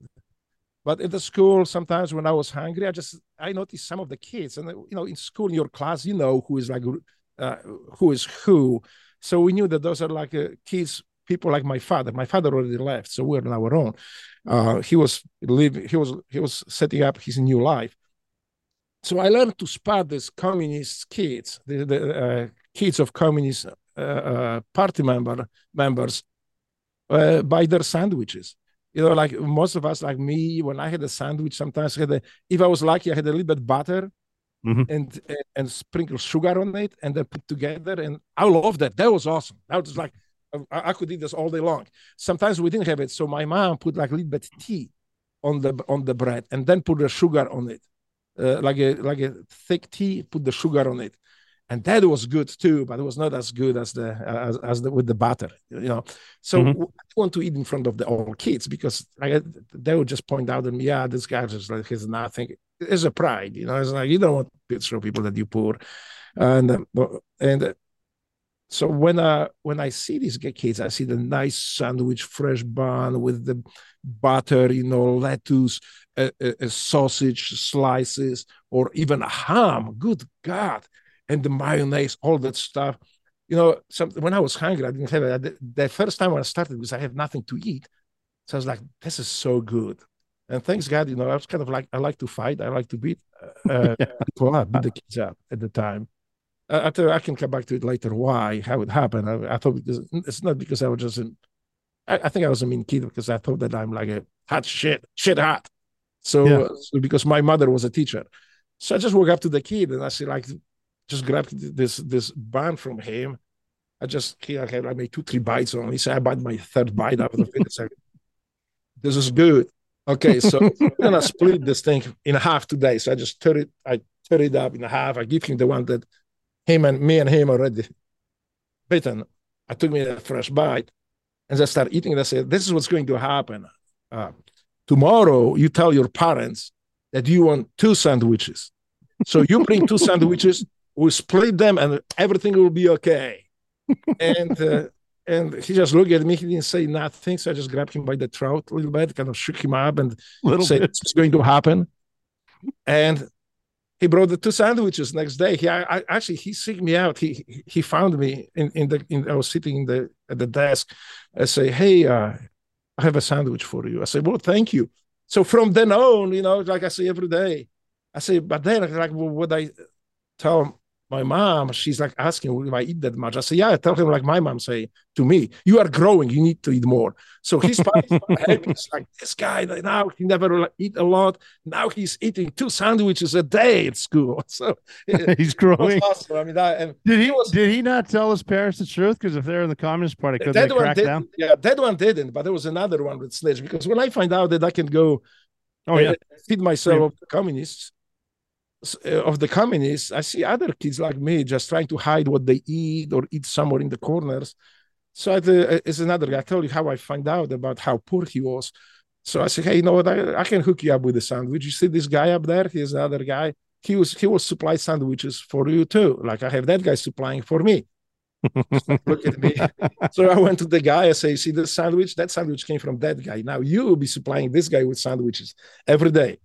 But at the school, sometimes when I was hungry, I just I noticed some of the kids, and you know, in school, in your class, you know who is like uh, who is who. So we knew that those are like uh, kids, people like my father. My father already left, so we're on our own. Uh, he was living, he was he was setting up his new life. So I learned to spot these communist kids, the, the uh, kids of communist uh, uh, party member members, uh, by their sandwiches. You know, like most of us, like me, when I had a sandwich, sometimes I had a, if I was lucky, I had a little bit butter mm-hmm. and, and, and sprinkle sugar on it and then put together. And I love that. That was awesome. That was like I, I, could eat this all day long. Sometimes we didn't have it, so my mom put like a little bit tea on the on the bread and then put the sugar on it, uh, like a like a thick tea. Put the sugar on it, and that was good too, but it was not as good as the as, as the with the butter, you know. So mm-hmm. I want to eat in front of the old kids because like, they would just point out to me, yeah, this guy just like has nothing it's a pride, you know. It's like you don't want to show people that you're poor, and uh, and uh, so when I when I see these kids, I see the nice sandwich, fresh bun with the butter, you know, lettuce, a, a, a sausage slices, or even a ham. Good God! And the mayonnaise, all that stuff. You know, some, when I was hungry, I didn't have it. The, the first time when I started, because I had nothing to eat, so I was like, "This is so good." And thanks God, you know, I was kind of like I like to fight, I like to beat uh, up, beat the kids up at the time. I, I, I can come back to it later. Why? How it happened? I, I thought because it's not because I was just in. I, I, think I was a mean kid because I thought that I'm like a hot shit, shit hot. So, yeah. Uh, so because my mother was a teacher, so I just walk up to the kid and I say like, just grabbed this this bun from him. I just he, I, had I made two three bites on. He said I bite my third bite out of the finish. this is good. Okay, so I'm gonna split this thing in half today. So I just tear it, I tear it up in half. I give him the one that him and me and him already bitten. I took me a fresh bite and I start eating it. I said, This is what's going to happen. Uh, tomorrow you tell your parents that you want two sandwiches. So you bring two sandwiches, we split them, and everything will be okay. and uh, and he just looked at me. He didn't say nothing. So I just grabbed him by the throat a little bit, kind of shook him up and little said, It's going to happen. And he brought the two sandwiches next day. He I, actually he seeked me out. He he found me in, in the in, I was sitting in the at the desk. I say, Hey, uh, I have a sandwich for you. I say, Well, thank you. So from then on, you know, like I say every day, I say, but then like well, what I tell my mom, she's like asking, Will I eat that much? I say, yeah, I tell him like my mom say to me, you are growing, you need to eat more. So he's happy. He's like, this guy, now he never eat a lot. Now he's eating two sandwiches a day at school. So he's growing. Awesome. I mean, that, and did he, was, did he not tell his parents the truth? Because if they're in the Communist Party, that they crack did, down? Yeah, that one didn't, but there was another one with snitched because when I find out that I can go oh, yeah. feed myself yeah. communists, of the communists, I see other kids like me just trying to hide what they eat or eat somewhere in the corners. So uh, it's another guy. I told you how I find out about how poor he was. So I said, hey, you know what? I, I can hook you up with a sandwich. You see this guy up there? He's another guy. He was he will supply sandwiches for you too. Like I have that guy supplying for me. Look at me. so I went to the guy. I say, "See this sandwich? That sandwich came from that guy. Now you will be supplying this guy with sandwiches every day."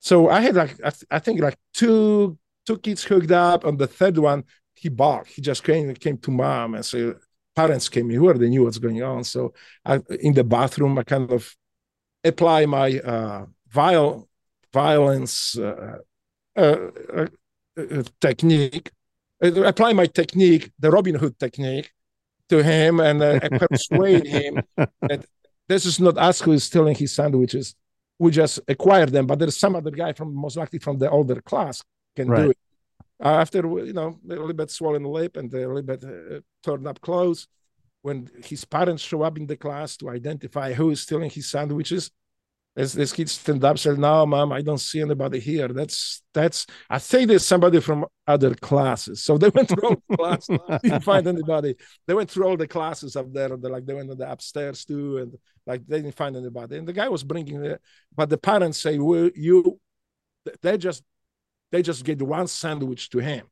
So I had like I, th- I think like two two kids hooked up. On the third one, he barked. He just came came to mom and said, "Parents came in. Who they knew what's going on." So I, in the bathroom, I kind of apply my uh, viol violence uh, uh, uh, uh technique apply my technique, the Robin Hood technique, to him and uh, persuade him that this is not us who is stealing his sandwiches. We just acquire them, but there's some other guy from most likely from the older class can right. do it. Uh, after you know a little bit swollen lip and a little bit uh, turned up clothes, when his parents show up in the class to identify who is stealing his sandwiches, as this kid stand up said, "No, mom, I don't see anybody here. That's that's. I think there's somebody from other classes." So they went through all the classes, didn't find anybody. They went through all the classes up there, and like they went to the upstairs too, and like they didn't find anybody. And the guy was bringing it, but the parents say, "Well, you," they just they just gave one sandwich to him.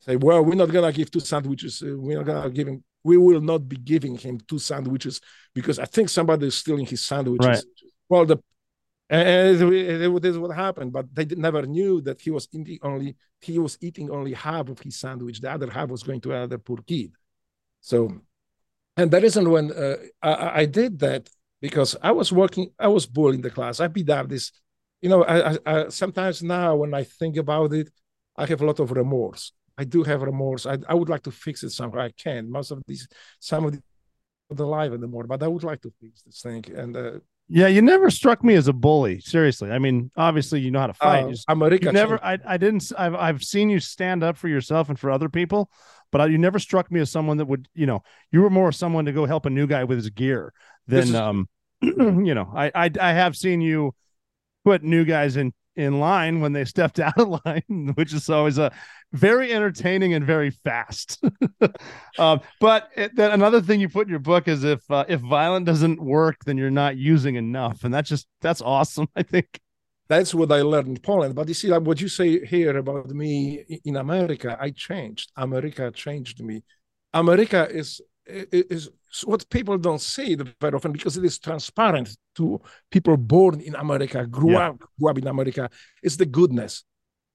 Say, "Well, we're not gonna give two sandwiches. Uh, we're not gonna give him. We will not be giving him two sandwiches because I think somebody is stealing his sandwiches." Right well, the and this is what happened, but they never knew that he was eating only he was eating only half of his sandwich. The other half was going to another poor kid. So, and the reason when uh, I, I, did that because I was working, I was bullying the class. I beat up this, you know. I, I, sometimes now when I think about it, I have a lot of remorse. I do have remorse. I, I would like to fix it somehow. I can. Most of these, some of the alive anymore, but I would like to fix this thing. And uh, yeah, you never struck me as a bully. Seriously, I mean, obviously you know how to fight. Uh, I'm a you never. I, I didn't. I've I've seen you stand up for yourself and for other people, but I, you never struck me as someone that would. You know, you were more someone to go help a new guy with his gear than is, um. you know, I, I I have seen you put new guys in in line when they stepped out of line, which is always a very entertaining and very fast. um, but it, then another thing you put in your book is if uh, if violent doesn't work, then you're not using enough, and that's just that's awesome. I think that's what I learned in Poland. But you see, like what you say here about me in America, I changed. America changed me. America is is what people don't see very often because it is transparent to people born in America, grew yeah. up, grew up in America. It's the goodness.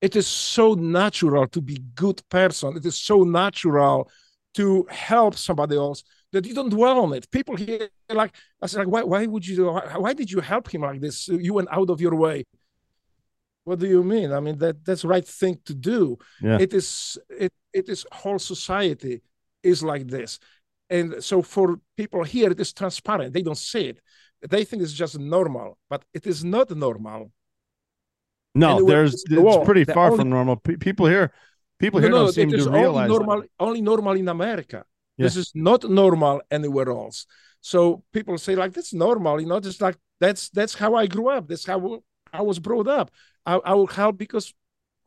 It is so natural to be good person. It is so natural to help somebody else that you don't dwell on it. People here like I said, like, why, why would you why did you help him like this? You went out of your way. What do you mean? I mean that that's the right thing to do. Yeah. It is it it is whole society is like this. And so for people here, it is transparent. They don't see it. They think it's just normal, but it is not normal. No, there's it's, it's pretty far only, from normal. P- people here, people here no, don't seem to realize only normal, that. only normal in America. Yeah. This is not normal anywhere else. So people say like that's normal, you know, just like that's that's how I grew up. That's how I was brought up. I, I will help because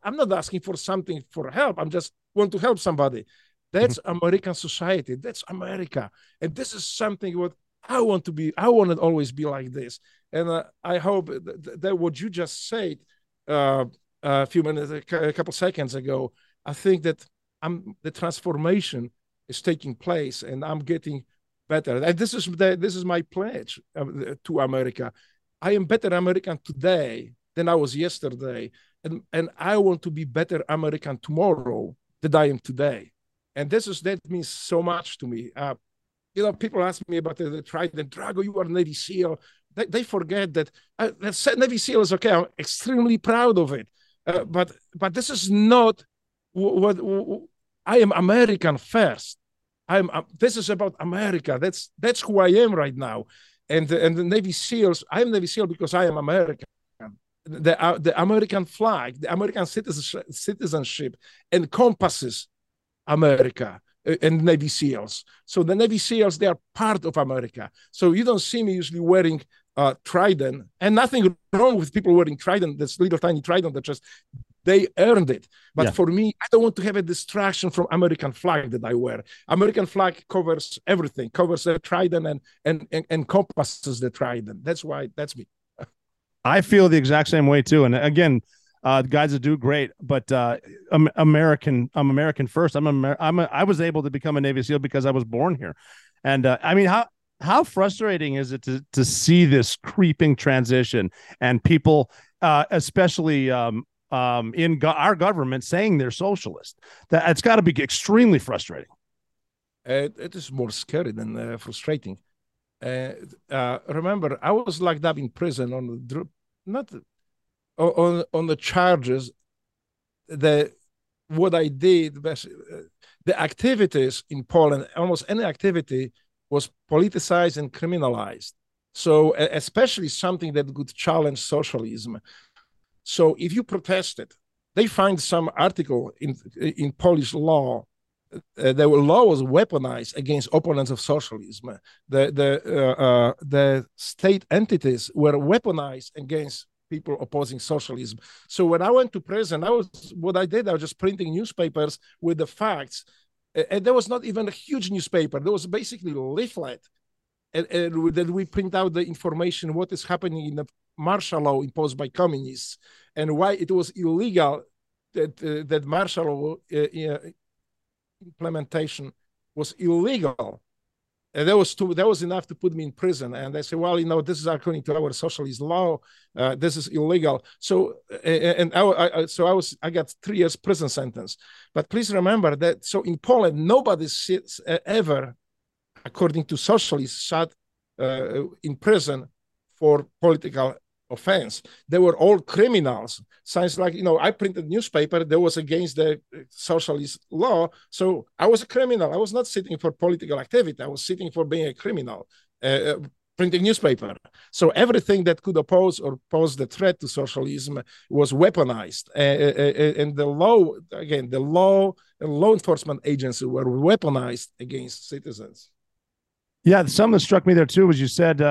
I'm not asking for something for help. I'm just want to help somebody. That's mm-hmm. American society. That's America. And this is something what I want to be. I want to always be like this. And uh, I hope that, that, what you just said uh, a few minutes, a couple seconds ago, I think that I'm the transformation is taking place, and I'm getting better. And this is the, this is my pledge uh, to America. I am better American today than I was yesterday, and and I want to be better American tomorrow than I am today and this is that means so much to me. Uh, you know, people ask me about the, the Trident. Drago, you are Navy SEAL. They, they forget that uh, Navy SEAL is okay. I'm extremely proud of it. Uh, but but this is not what, what I am American first. I'm uh, this is about America. That's that's who I am right now. And and the Navy SEALs. I am Navy SEAL because I am American. The uh, the American flag, the American citizenship, citizenship encompasses America uh, and Navy SEALs. So the Navy SEALs, they are part of America. So you don't see me usually wearing uh, Trident, and nothing wrong with people wearing Trident, this little tiny Trident that just they earned it. But yeah. for me, I don't want to have a distraction from American flag that I wear. American flag covers everything, covers the Trident and and, and encompasses the Trident. That's why that's me. I feel the exact same way too. And again, uh, guys that do great, but uh, I'm American. I'm American first. I'm Amer- I'm a, I was able to become a Navy SEAL because I was born here, and uh, I mean how how frustrating is it to to see this creeping transition and people, uh, especially um, um, in go- our government, saying they're socialist? That it's got to be extremely frustrating. Uh, it is more scary than uh, frustrating. Uh, uh, remember, I was locked up in prison on the not on on the charges that what I did, the activities in Poland, almost any activity was politicized and criminalized. So, especially something that could challenge socialism. So, if you protested, they find some article in in Polish law uh, the law was weaponized against opponents of socialism. The the uh, uh, the state entities were weaponized against people opposing socialism. So when I went to prison, I was what I did. I was just printing newspapers with the facts, and there was not even a huge newspaper. There was basically a leaflet, and, and that we print out the information what is happening in the martial law imposed by communists and why it was illegal that uh, that martial law uh, implementation was illegal. And that was too, that was enough to put me in prison. And they say, well, you know, this is according to our socialist law. Uh, this is illegal. So, and I, I, so I was, I got three years prison sentence. But please remember that. So in Poland, nobody sits uh, ever, according to socialists, shot uh, in prison for political offense. They were all criminals. Sounds like, you know, I printed newspaper that was against the uh, socialist law. So I was a criminal. I was not sitting for political activity. I was sitting for being a criminal, uh, uh, printing newspaper. So everything that could oppose or pose the threat to socialism was weaponized. Uh, uh, uh and the law, again, the law and law enforcement agencies were weaponized against citizens. Yeah, something that struck me there too was you said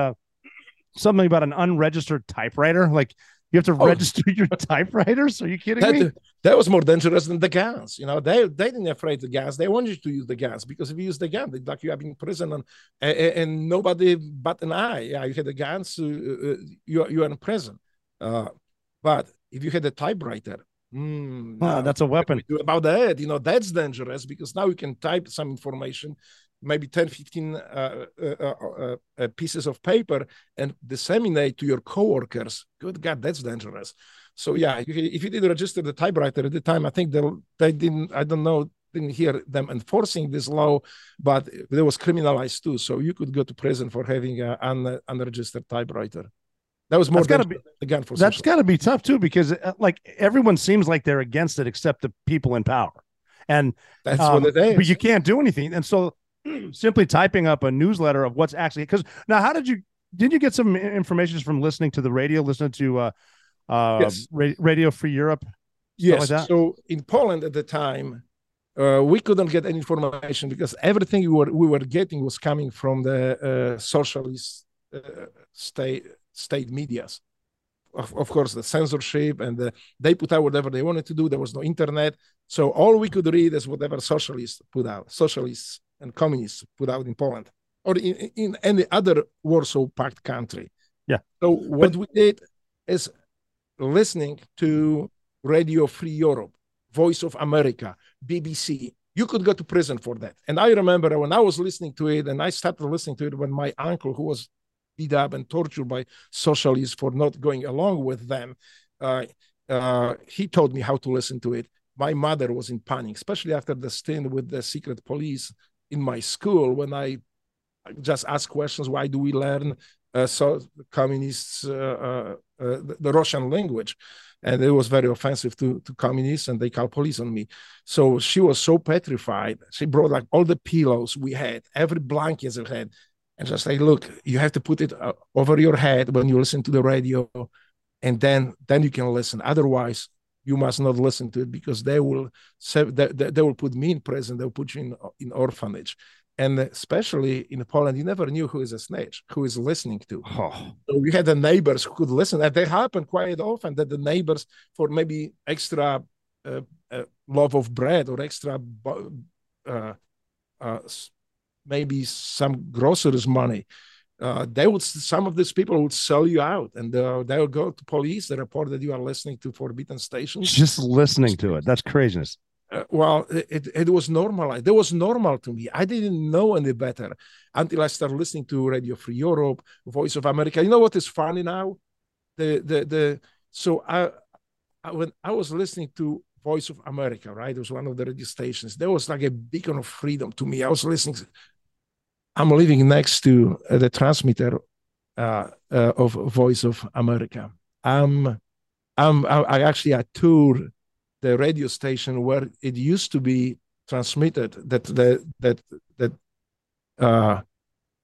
something about an unregistered typewriter. Like you have to oh. register your typewriters. Are you kidding that, me? That was more dangerous than the guns. You know, they they didn't afraid the guns. They wanted you to use the guns because if you use the gun, they like you have in prison and, and, and nobody but an eye. Yeah, you had the guns, uh, uh, you are, you are in prison. Uh, but if you had a typewriter, mm, oh, that's a weapon. About that, you know, that's dangerous because now you can type some information maybe 10 15 uh, uh, uh, uh, pieces of paper and disseminate to your coworkers. Good god that's dangerous. So yeah if you did register the typewriter at the time i think they, they didn't i don't know didn't hear them enforcing this law but there was criminalized too. So you could go to prison for having an unregistered typewriter. That was more got to be again for that's got to be tough too because like everyone seems like they're against it except the people in power. And that's um, what it is. but you can't do anything. And so simply typing up a newsletter of what's actually because now how did you did you get some information from listening to the radio listening to uh uh yes. Ra- radio free europe? Yes. like so in poland at the time uh, we couldn't get any information because everything we were we were getting was coming from the uh, socialist uh, state state medias. Of, of course the censorship and the, they put out whatever they wanted to do. There was no internet. So all we could read is whatever socialists put out socialists and communists put out in Poland or in, in any other Warsaw Pact country. Yeah. So what but, we did is listening to Radio Free Europe, Voice of America, BBC. You could go to prison for that. And I remember when I was listening to it, and I started listening to it when my uncle, who was beat up and tortured by socialists for not going along with them, uh, uh, he told me how to listen to it. My mother was in panic, especially after the stint with the secret police in my school when I just ask questions. Why do we learn uh, so communists uh, uh, uh, the, Russian language? And it was very offensive to, to communists, and they called police on me. So she was so petrified. She brought like all the pillows we had, every blanket we had, and just like, look, you have to put it uh, over your head when you listen to the radio, and then then you can listen. Otherwise, you must not listen to it because they will they, they will put me in prison they'll put you in, in orphanage and especially in Poland, you never knew who is a snitch, who is listening to. Oh. So we had the neighbors who could listen, and they happen quite often that the neighbors, for maybe extra uh, uh, love of bread or extra, uh, uh maybe some groceries money, uh, they would some of these people would sell you out and uh, they would go to police they report that you are listening to forbidden stations. Just listening to it. That's craziness. Uh, well it, it was normal. It was normal to me. I didn't know any better until i started listening to radio free europe voice of america. You know what is funny now? The the the so i, I when i was listening to voice of america right it was one of the radio stations. There was like a beacon of freedom to me. I was listening I'm living next to uh, the transmitter uh, uh, of Voice of America. I'm, I'm, I actually I toured the radio station where it used to be transmitted. That the that that uh,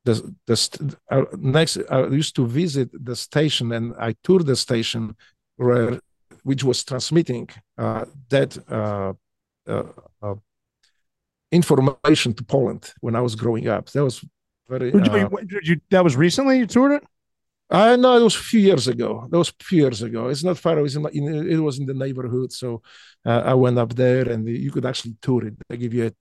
the the uh, next I used to visit the station and I toured the station where which was transmitting uh, that uh, information to Poland when I was growing up. That was very. Did you, uh, did you, that was recently you toured it. I know it was a few years ago. That was a few years ago. It's not far. It was in, in it was in the neighborhood, so uh, I went up there, and you could actually tour it. They give you a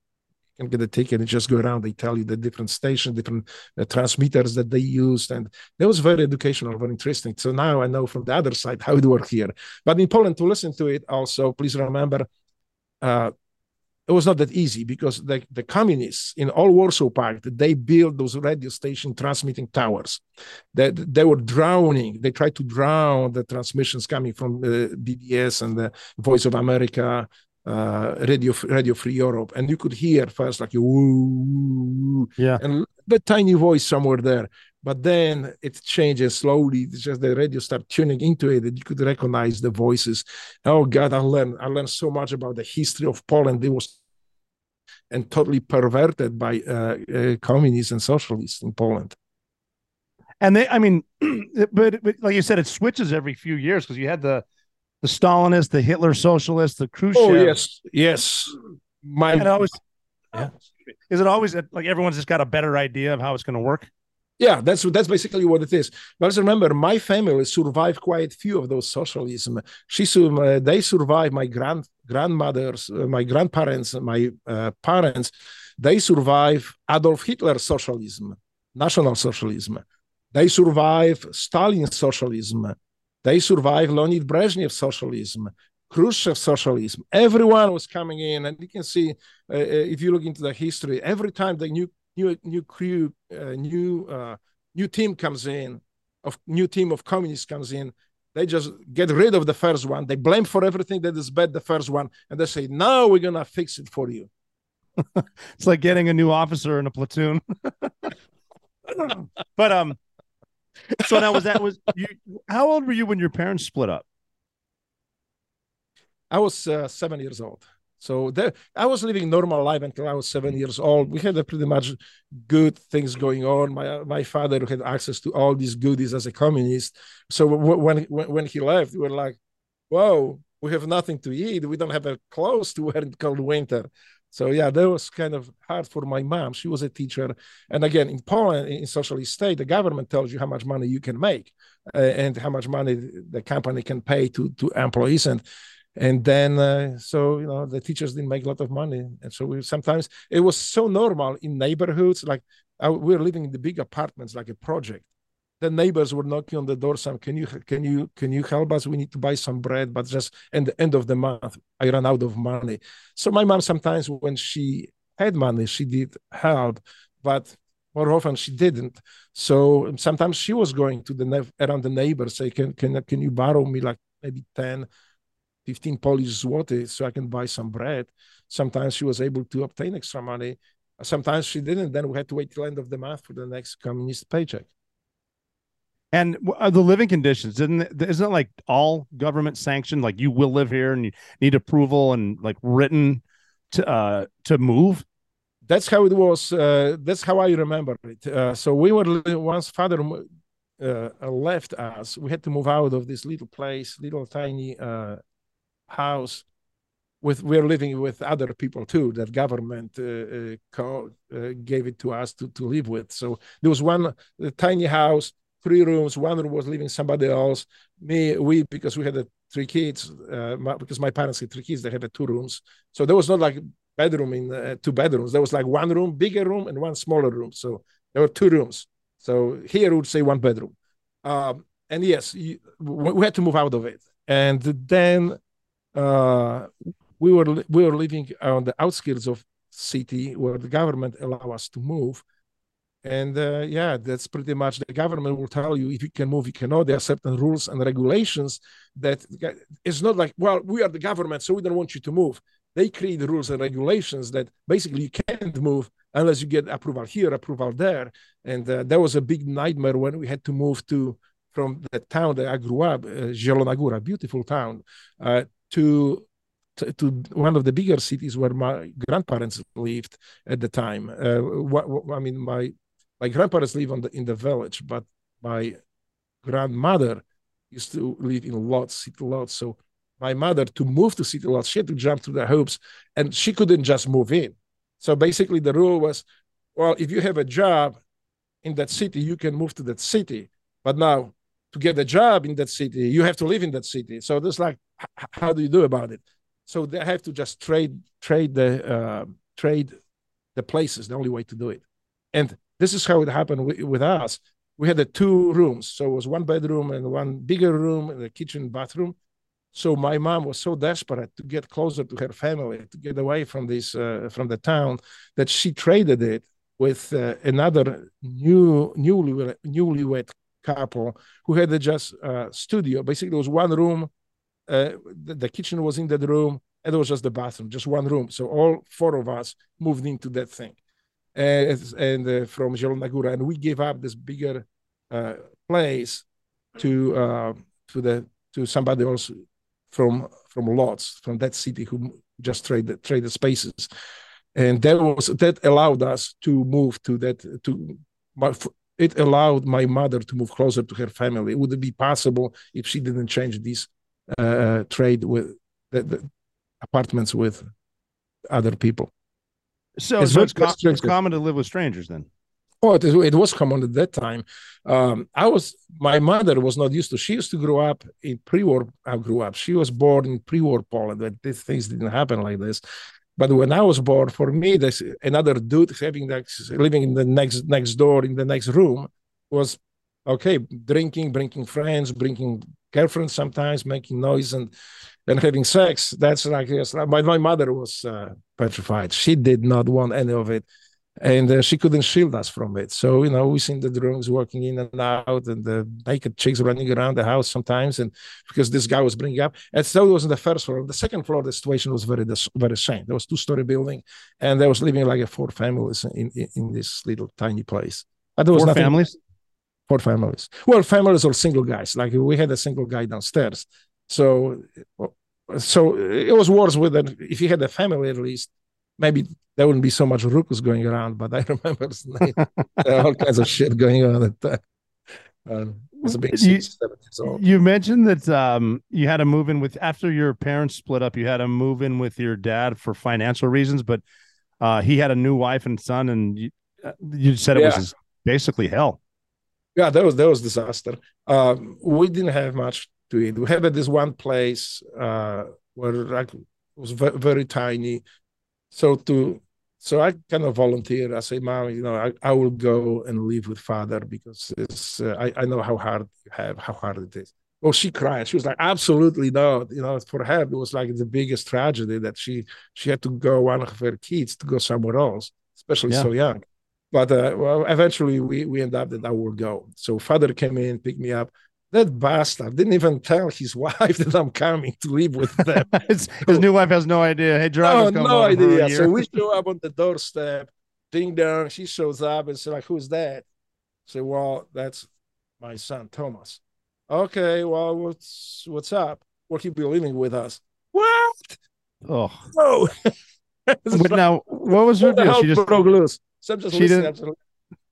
you can get a ticket and just go around. They tell you the different stations, different uh, transmitters that they used, and that was very educational, very interesting. So now I know from the other side how it works here. But in Poland, to listen to it, also please remember, uh, it was not that easy because the, the communists in all Warsaw Pact, they built those radio station transmitting towers. That they, they, were drowning. They tried to drown the transmissions coming from uh, BBC and the Voice of America, uh, Radio Radio Free Europe, and you could hear first like woo, yeah, and the tiny voice somewhere there. But then it changes slowly. It's just the radio start tuning into it, and you could recognize the voices. Oh God, I learned I learned so much about the history of Poland. It was and totally perverted by uh, uh, communists and socialists in Poland. And they, I mean, but, but like you said, it switches every few years because you had the the Stalinist, the Hitler socialist, the Khrushchev. Oh yes, yes. My and always, yeah. Is it always like everyone's just got a better idea of how it's going to work? Yeah, that's that's basically what it is. But let's remember, my family survived quite few of those socialism. She uh, they survived. My grand grandmothers, uh, my grandparents, my uh, parents, they survived Adolf Hitler socialism, National Socialism. They survived Stalin socialism. They survived Leonid Brezhnev socialism. Khrushchev socialism. Everyone was coming in, and you can see uh, uh if you look into the history, every time the new new new crew, uh, new uh, new team comes in, of new team of communists comes in, they just get rid of the first one. They blame for everything that is bad the first one, and they say, "Now we're gonna fix it for you." it's like getting a new officer in a platoon. but um, so now was that was you? How old were you when your parents split up? I was uh, seven years old. So there, I was living normal life until I was seven years old. We had a pretty much good things going on. My my father had access to all these goodies as a communist. So when when when he left, we were like, "Whoa, we have nothing to eat. We don't have a clothes to wear in cold winter." So yeah, that was kind of hard for my mom. She was a teacher, and again, in Poland, in socialist state, the government tells you how much money you can make uh, and how much money the company can pay to to employees and and then uh, so you know the teachers didn't make a lot of money. And so we sometimes it was so normal in neighborhoods like uh, we were living in the big apartments like a project. The neighbors were knocking on the door saying can you can you can you help us? We need to buy some bread. But just at the end of the month i ran out of money. So my mom sometimes when she had money she did help but more often she didn't. So sometimes she was going to the around the neighbors say can can, can you borrow me like maybe 10 15 Polish zloty so I can buy some bread. Sometimes she was able to obtain extra money. Sometimes she didn't. Then we had to wait till end of the month for the next communist paycheck. And uh, the living conditions isn't isn't it like all government sanctioned? Like you will live here and you need approval and like written to uh to move. That's how it was. Uh, that's how I remember it. Uh, so we were once father uh, left us. We had to move out of this little place, little tiny uh, house with we're living with other people too that government uh, uh, uh, gave it to us to, to live with. So there was one tiny house three rooms. One room was living somebody else. Me we because we had three kids uh, my, because my parents had three kids they had two rooms. So there was not like bedroom in uh, two bedrooms. There was like one room bigger room and one smaller room. So there were two rooms. So here would say one bedroom. Um, and yes, you, we had to move out of it. And then uh, we were we were living on the outskirts of city where the government allow us to move. And uh, yeah, that's pretty much the government will tell you if you can move, you cannot. There are certain rules and regulations that it's not like, well, we are the government, so we don't want you to move. They create rules and regulations that basically you can't move unless you get approval here, approval there. And uh, that was a big nightmare when we had to move to from the town that I grew up, uh, Zielona beautiful town, uh, to to one of the bigger cities where my grandparents lived at the time. Uh, what, what, I mean, my my grandparents live on the in the village, but my grandmother used to live in Lodz, city Lodz. So my mother to move to city Lodz, she had to jump through the hoops, and she couldn't just move in. So basically, the rule was, well, if you have a job in that city, you can move to that city. But now, to get a job in that city, you have to live in that city. So this like, how do you do about it? So they have to just trade trade the uh, trade the places. The only way to do it, and this is how it happened with, with us. We had the two rooms, so it was one bedroom and one bigger room, and a kitchen bathroom. So my mom was so desperate to get closer to her family, to get away from this uh, from the town, that she traded it with uh, another new newly newlywed couple who had a just uh, studio. Basically, it was one room uh, the, the, kitchen was in that room. And it was just the bathroom just one room. So all four of us moved into that thing. And, and uh, from Zielona Góra and we gave up this bigger uh, place to uh, to the to somebody else from from Lodz from that city who just traded traded spaces. And that was that allowed us to move to that to it allowed my mother to move closer to her family. Would it be possible if she didn't change this uh, trade with the, the, apartments with other people. So it's, so it's, com- it's, common to live with strangers then. Oh, it, it was common at that time. Um, I was my mother was not used to. She used to grow up in pre-war. I grew up. She was born in pre-war Poland. That these things didn't happen like this. But when I was born, for me, this another dude having that living in the next next door in the next room was okay. Drinking, bringing friends, bringing girlfriend sometimes making noise and and having sex. That's like yes, my my mother was uh, petrified. She did not want any of it, and uh, she couldn't shield us from it. So you know, we seen the drones working in and out, and the naked chicks running around the house sometimes, and because this guy was bringing up. And so it was on the first floor. The second floor, the situation was very very same. There was two story building, and there was living like a four families in, in, in this little tiny place. But there was four nothing, families for families. Well, families or single guys. Like we had a single guy downstairs. So, so it was worse with that. If you had a family, at least maybe there wouldn't be so much ruckus going around. But I remember all kinds of shit going on at that. Um, was a big you, you mentioned that um, you had to move in with after your parents split up. You had to move in with your dad for financial reasons, but uh, he had a new wife and son, and you, uh, you said it yeah. was basically hell yeah, that was that was disaster. Um, we didn't have much to eat. We had this one place uh, where it was very, very tiny. So to so I kind of volunteered. I say, Mom, you know, I, I will go and live with father because it's, uh, I, I know how hard you have, how hard it is. Well, she cried. She was like, absolutely no. You know, for her, it was like the biggest tragedy that she she had to go one of her kids to go somewhere else, especially yeah. so young. But uh, well, eventually we, we end up that I will go. So father came in, picked me up. That bastard didn't even tell his wife that I'm coming to live with them. his, new wife has no idea. Hey, driver, no, no idea. So we show up on the doorstep, ding dong. She shows up and says, like, who's that? I say, well, that's my son, Thomas. Okay, well, what's what's up? Will he be living with us? What? Oh. No. but now, what was her deal? She just broke loose. So I'm just she listening. Didn't,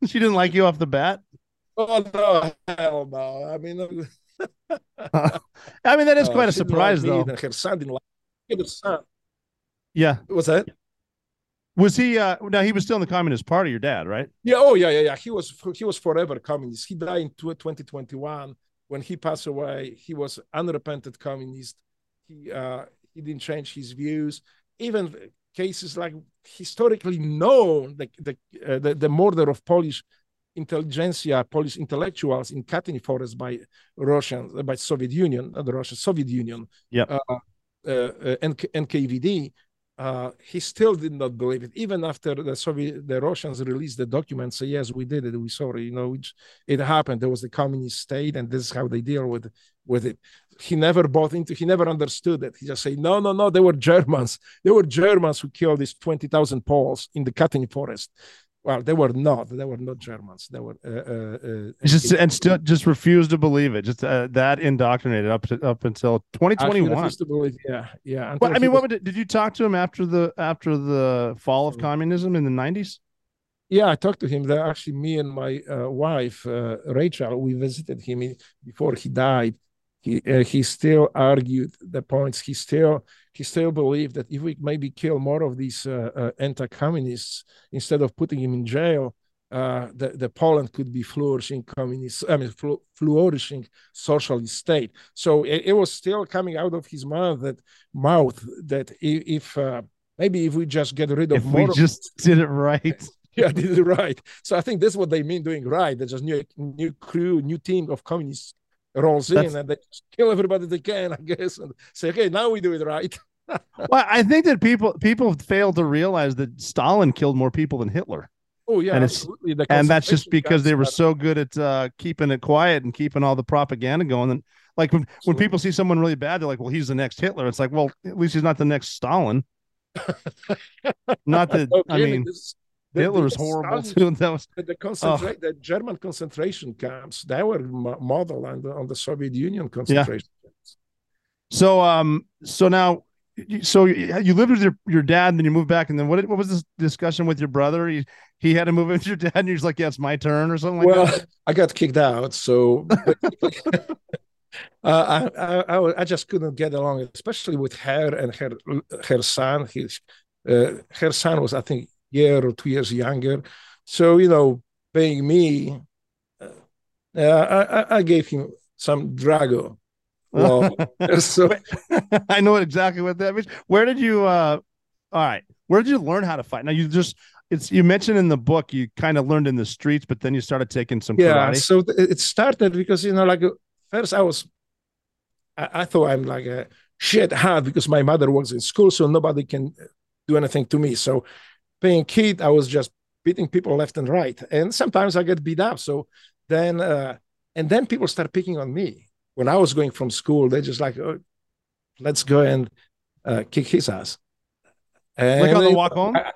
she didn't like you off the bat. Oh no, hell no! I mean, I mean that is quite a surprise, though. Her son didn't like her son. Yeah, what's that? Was he? uh Now he was still in the Communist Party. Your dad, right? Yeah. Oh yeah, yeah, yeah. He was. He was forever communist. He died in 2021. When he passed away, he was unrepentant communist. He uh he didn't change his views. Even cases like historically known, the the, uh, the, the murder of Polish intelligentsia, police intellectuals in Katyn Forest by Russian, by Soviet Union, the Russian Soviet Union, yeah, uh, uh, uh, NKVD, uh, he still did not believe it, even after the Soviet, the Russians released the documents. Yes, we did it. We saw it. You know, it, it happened. There was the communist state, and this is how they deal with with it. He never bought into. He never understood it. He just said, no, no, no. They were Germans. They were Germans who killed these twenty thousand Poles in the Katyn forest well, they were not. They were not Germans. They were. Uh, uh, uh just and still just refused to believe it. Just uh, that indoctrinated up to, up until 2021. To believe, yeah, yeah. Well, I mean, was... what did you talk to him after the after the fall of communism in the 90s? Yeah, I talked to him. There, actually, me and my uh, wife uh, Rachel, we visited him before he died. He he still argued the points. He still he still believed that if we maybe kill more of these uh, uh, anti-communists instead of putting him in jail, uh, the, the Poland could be flourishing communist, I mean, flourishing socialist state. So it, it, was still coming out of his mouth that mouth that if, if uh, maybe if we just get rid of if more, we just did it right. yeah, did it right. So I think that's what they mean doing right. There's just new new crew, new team of communists rolls That's... in and they kill everybody they can, I guess, and say, okay, now we do it right. well, I think that people people fail to realize that Stalin killed more people than Hitler. Oh yeah, and, absolutely. and that's just because they were so good at uh, keeping it quiet and keeping all the propaganda going. And like when, when people see someone really bad, they're like, "Well, he's the next Hitler." It's like, well, at least he's not the next Stalin. not that I mean, this, the, Hitler was horrible too. That was the, concentra- oh. the German concentration camps. They were modeled on the, on the Soviet Union concentration yeah. camps. So, um, so now, so you lived with your, your dad, and then you moved back, and then what? What was this discussion with your brother? He he had to move in with your dad, and he's like, "Yeah, it's my turn," or something like well, that. Well, I got kicked out, so. Uh, I, I, I just couldn't get along, especially with her and her her son. His uh, her son was, I think, year or two years younger. So, you know, paying me, uh, I, I, gave him some Drago. Well, so I know exactly what that means. Where did you, uh, all right, where did you learn how to fight? Now, you just, it's you mentioned in the book you kind of learned in the streets, but then you started taking some yeah. Karate. So it started because you know, like first I was, I, I thought I'm like a shit hard because my mother works in school, so nobody can do anything to me. So being kid, I was just beating people left and right, and sometimes I get beat up. So then, uh, and then people start picking on me when I was going from school. They just like, oh, let's go and uh, kick his ass. And like on the walk home. I,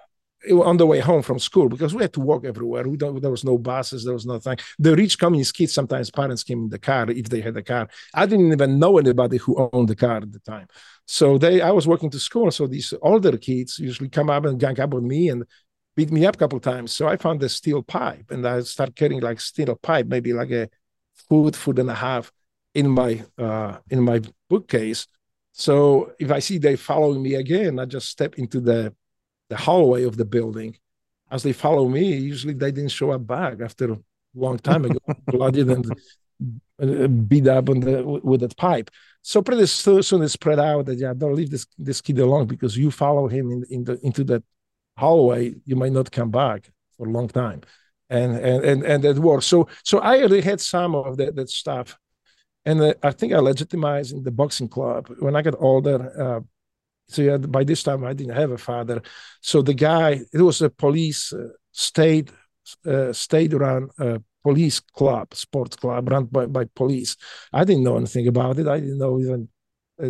on the way home from school because we had to walk everywhere. We don't, there was no buses, there was nothing. The rich communist kids sometimes parents came in the car if they had a car. I didn't even know anybody who owned the car at the time. So they, I was working to school. So these older kids usually come up and gang up on me and beat me up a couple times. So I found a steel pipe and I start carrying like steel pipe, maybe like a foot, foot and a half in my uh, in my bookcase. So if I see they following me again, I just step into the the hallway of the building. As they follow me, usually they didn't show up back after a long time ago, bloodied and uh, beat up on the, with that pipe. So pretty soon it spread out that yeah, don't leave this this kid alone because you follow him in, in the into that hallway, you might not come back for a long time. And and and and that works. So so I already had some of that that stuff, and uh, I think I legitimized in the boxing club when I got older. Uh, so yeah, by this time I didn't have a father. So the guy, it was a police uh, state uh, state run uh, police club, sports club run by, by police. I didn't know anything about it. I didn't know even uh,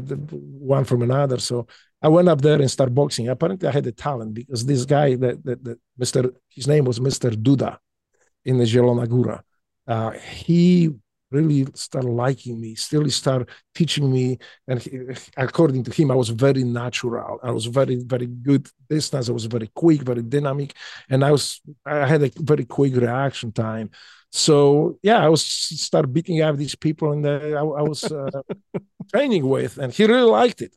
one from another. So I went up there and started boxing. Apparently, I had a talent because this guy, that, that, that Mr. His name was Mr. Duda in the Zielona. Uh, he really started liking me, still started teaching me. And he, according to him, I was very natural. I was very, very good distance. I was very quick, very dynamic. And I was, I had a very quick reaction time. So yeah, I was start beating up these people and I, I, was uh, training with, and he really liked it.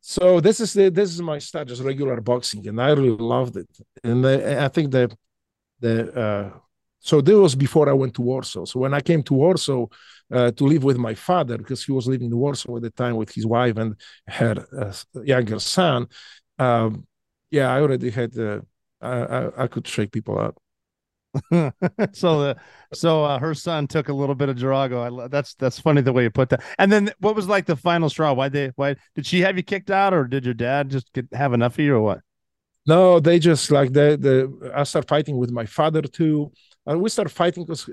So this is the this is my start, just regular boxing, and I really loved it. And the, I think the the uh, so this was before I went to Warsaw. So when I came to Warsaw uh, to live with my father, because he was living in Warsaw at the time with his wife and her uh, younger son, um, yeah, I already had, uh, I, I, I, could shake people up. so the so uh, her son took a little bit of Drago. I that's that's funny the way you put that. And then what was like the final straw? Why they why did she have you kicked out or did your dad just get have enough of you or what? No, they just like the the I start fighting with my father too. And we start fighting because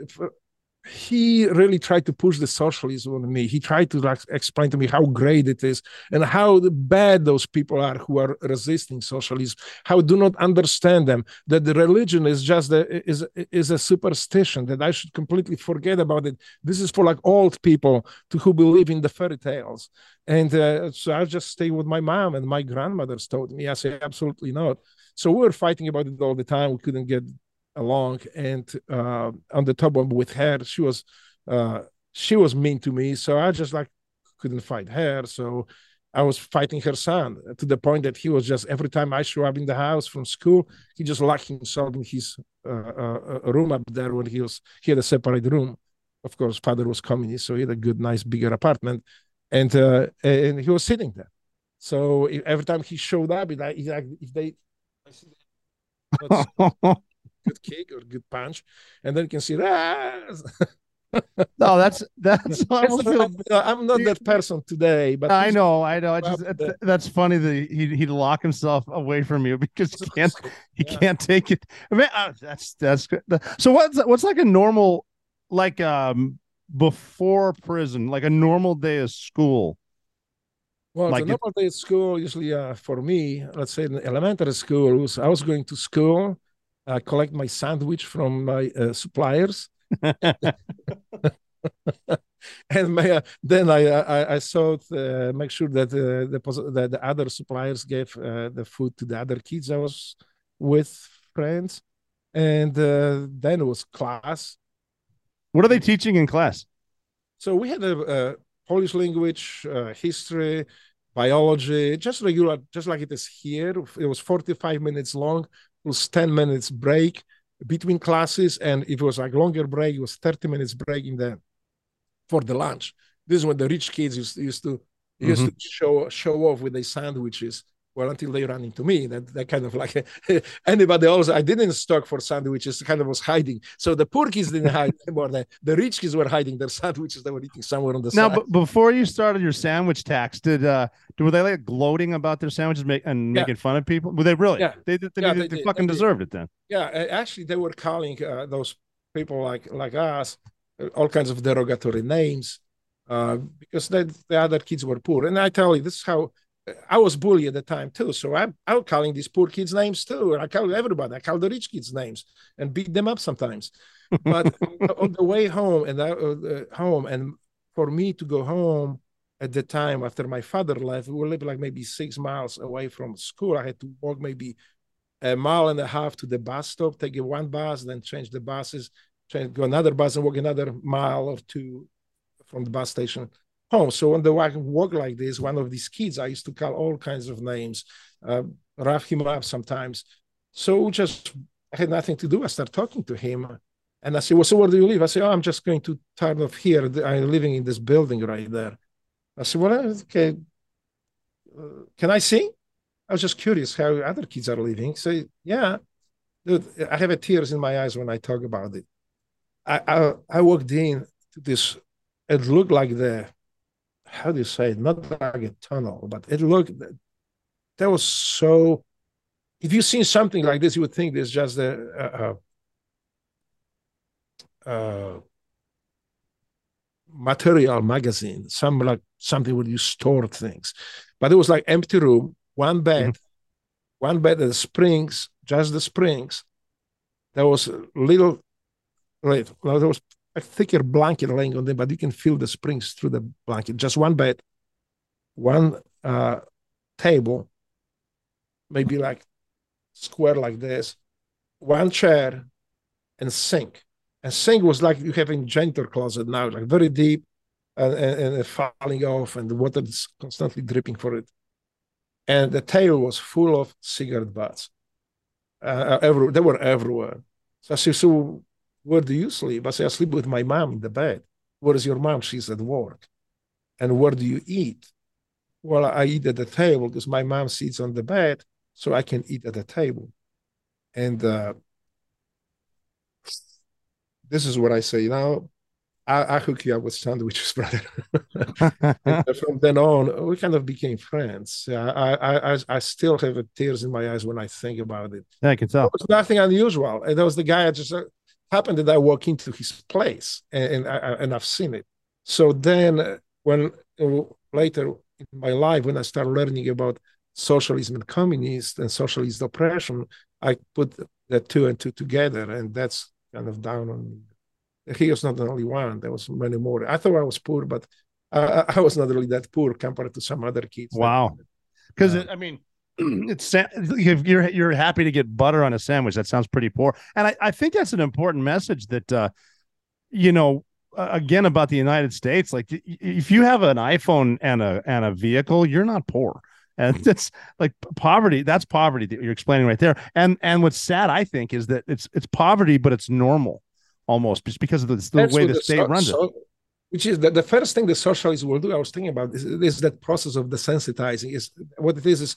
he really tried to push the socialism on me. He tried to like explain to me how great it is and how bad those people are who are resisting socialism. How do not understand them that the religion is just a, is is a superstition that I should completely forget about it. This is for like old people to who believe in the fairy tales. And uh, so I just stay with my mom and my grandmothers told me. I say absolutely not. So we were fighting about it all the time. We couldn't get along and uh, on the top of with her she was uh, she was mean to me so i just like couldn't fight her so i was fighting her son to the point that he was just every time i show up in the house from school he just locked himself in his uh, uh room up there when he was he had a separate room. Of course father was communist so he had a good nice bigger apartment and uh, and he was sitting there. So every time he showed up he like, if they good kick or good punch, and then you can see that. no, that's that's. I'm not that person today, but I know, I know. Just, that's funny that he he'd lock himself away from you because he can't he yeah. can't take it. I mean, uh, that's that's good. So what's what's like a normal like um before prison, like a normal day of school? Well, like the normal it, day at school, usually uh, for me, let's say in elementary school, was, I was going to school uh, collect my sandwich from my uh, suppliers. and my, uh, then I, I, I saw uh, make sure that the that the other suppliers gave uh, the food to the other kids I was with friends, and uh, then it was class. What are they teaching in class? So we had a, a Polish language, uh, history, biology, just regular, just like it is here. It was forty-five minutes long was 10 minutes break between classes and if it was like longer break it was 30 minutes break in the for the lunch this is when the rich kids used, used to used mm-hmm. to show show off with their sandwiches well until they ran into me that, that kind of like anybody else i didn't stock for sandwiches kind of was hiding. So the poor kids didn't hide anymore. The, the rich kids were hiding their sandwiches. They were eating somewhere on the now, side. now before you started your sandwich tax did uh were they like gloating about their sandwiches make, and yeah. making fun of people? Were they really? Yeah. They, they, yeah, they, they, they fucking deserved it then. Yeah actually they were calling uh, those people like like us uh, all kinds of derogatory names uh, because they, the other kids were poor. And i tell you this is how I was bully at the time too, so I'm I was calling these poor kids names too. and I call everybody. I call the rich kids names and beat them up sometimes. But on the way home and I, uh, home and for me to go home at the time after my father left, we lived like maybe six miles away from school. I had to walk maybe a mile and a half to the bus stop, take one bus, then change the buses, change go another bus and walk another mile or two from the bus station home. So on the walk, walk like this, one of these kids, I used to call all kinds of names, uh, rough him up sometimes. So just I had nothing to do. I started talking to him. And I said, well, so where do you live? I said, oh, I'm just going to turn off here. I'm living in this building right there. I said, well, okay. Uh, can I see? I was just curious how other kids are living. So, yeah, dude, I have tears in my eyes when I talk about it. I, I, I walked in to this, it looked like the how do you say it? Not like a tunnel, but it looked that was so. If you've seen something like this, you would think there's just a, a, a material magazine, some like something where you store things, but it was like empty room, one bed, mm-hmm. one bed, the springs, just the springs. There was little? Well, there was a thicker blanket laying on them, but you can feel the springs through the blanket. Just one bed, one uh, table, maybe like square like this, one chair, and sink. And sink was like you have in janitor closet now, like very deep and, and, and falling off, and the water is constantly dripping for it. And the table was full of cigarette butts. Uh, every, they were everywhere. So said, so where do you sleep? I say, I sleep with my mom in the bed. Where is your mom? She's at work. And where do you eat? Well, I eat at the table because my mom sits on the bed, so I can eat at the table. And uh, this is what I say. now. I, I hook you up with sandwiches, brother. from then on, we kind of became friends. I, I, I, still have tears in my eyes when I think about it. Yeah, I can tell. It was nothing unusual. And there was the guy I just uh, happened that I walk into his place, and and, I, and I've seen it. So then, uh, when uh, later in my life, when I started learning about socialism and communist and socialist oppression, I put the two and two together, and that's kind of down on me he was not the only one. There was many more. I thought I was poor, but uh, I was not really that poor compared to some other kids. Wow. Because uh, I mean, it's if you're you're happy to get butter on a sandwich, that sounds pretty poor. And I, I think that's an important message that uh, you know again about the United States. Like if you have an iPhone and a and a vehicle, you're not poor. And that's like poverty. That's poverty that you're explaining right there. And and what's sad, I think, is that it's it's poverty, but it's normal almost just because of the, the way the, the state so, runs so, it. Which is the, the first thing the socialists will do. I was thinking about is, is that process of desensitizing. Is what it is is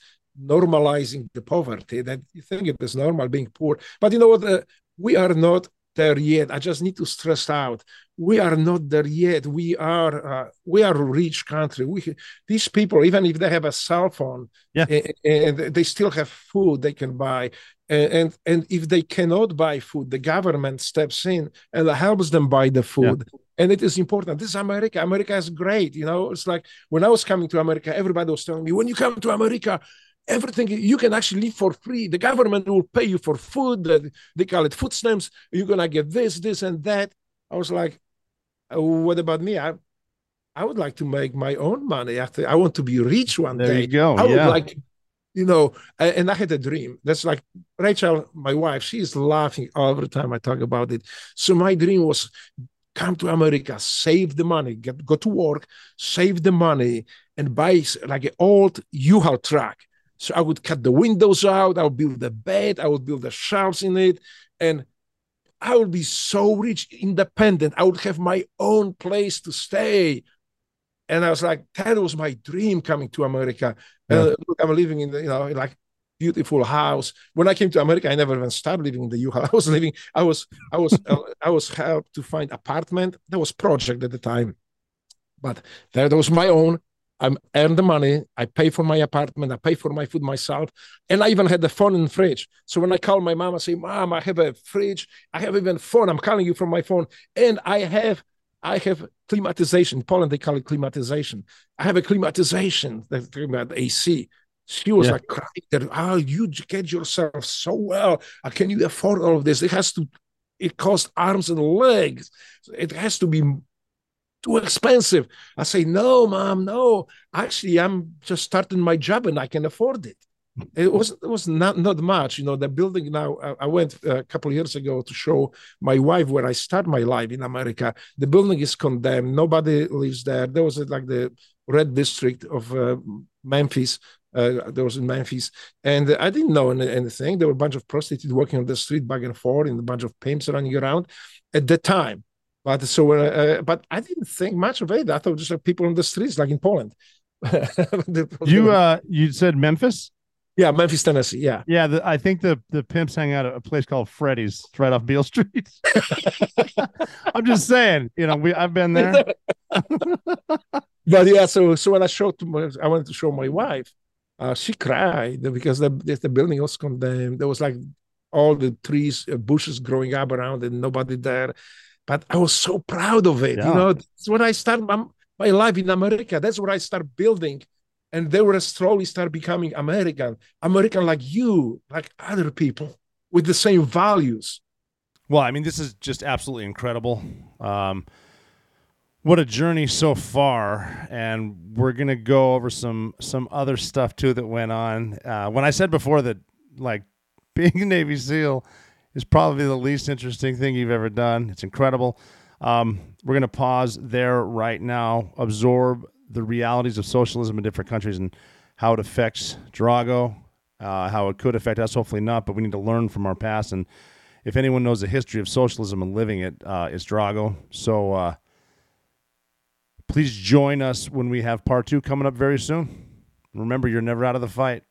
normalizing the poverty. That you think it is normal being poor, but you know what? Uh, we are not there yet. I just need to stress out: we are not there yet. We are uh, we are a rich country. We these people, even if they have a cell phone, yeah. and, and they still have food they can buy and and if they cannot buy food the government steps in and helps them buy the food yeah. and it is important this is america america is great you know it's like when i was coming to america everybody was telling me when you come to america everything you can actually live for free the government will pay you for food they call it food stamps you're gonna get this this and that i was like uh, what about me i I would like to make my own money after I want to be rich one there day. You go. I would yeah. like you know, and I had a dream. That's like Rachel, my wife, she's laughing every time I talk about it. So my dream was come to America, save the money, get go to work, save the money, and buy like an old U-Haul truck. So I would cut the windows out, I would build a bed, I would build the shelves in it, and I would be so rich, independent. I would have my own place to stay. And I was like, that was my dream coming to America. Yeah. Uh, look, I'm living in the, you know, like beautiful house. When I came to America, I never even started living in the U-Haul. I was living, I was, I was, uh, I was helped to find apartment. That was project at the time, but that was my own. I earn the money. I pay for my apartment. I pay for my food myself, and I even had the phone and fridge. So when I call my mom, I say, "Mom, I have a fridge. I have even phone. I'm calling you from my phone, and I have I have climatization. In Poland, they call it climatization. I have a climatization. They're talking about AC. She was yeah. like crying that, oh, you get yourself so well. Uh, can you afford all of this? It has to, it costs arms and legs. It has to be too expensive. I say, no, mom, no. Actually, I'm just starting my job and I can afford it. It was it was not not much. You know the building now i went a couple years ago to show my wife where i start my life in america. The building is condemned. Nobody lives there. There was like the red district of uh, memphis uh, there was in memphis. And i didn't know anything. There were a bunch of prostitutes working on the street back and forth and a bunch of pimps running around. At the time but so uh, but i didn't think much of it i thought just like people on the streets like in poland you uh you said memphis yeah, Memphis, Tennessee. Yeah. Yeah. The, I think the the pimps hang out at a place called Freddy's. Right off Beale Street. I'm just saying, you know, we I've been there. but yeah, so so when I showed my, I wanted to show my wife, uh, she cried because the the building was condemned. There was like all the trees, uh, bushes growing up around, and nobody there. But I was so proud of it. Yeah. You know, that's when I started my, my life in America. That's where I start building and they were slowly start becoming American, American like you, like other people with the same values. Well, I mean, this is just absolutely incredible. Um, what a journey so far, and we're gonna go over some some other stuff too that went on. Uh, when I said before that, like being a Navy SEAL is probably the least interesting thing you've ever done. It's incredible. Um, we're gonna pause there right now, absorb the realities of socialism in different countries and how it affects Drago, uh, how it could affect us. Hopefully not, but we need to learn from our past. And if anyone knows the history of socialism and living it, uh, it's Drago. So uh, please join us when we have part two coming up very soon. Remember, you're never out of the fight.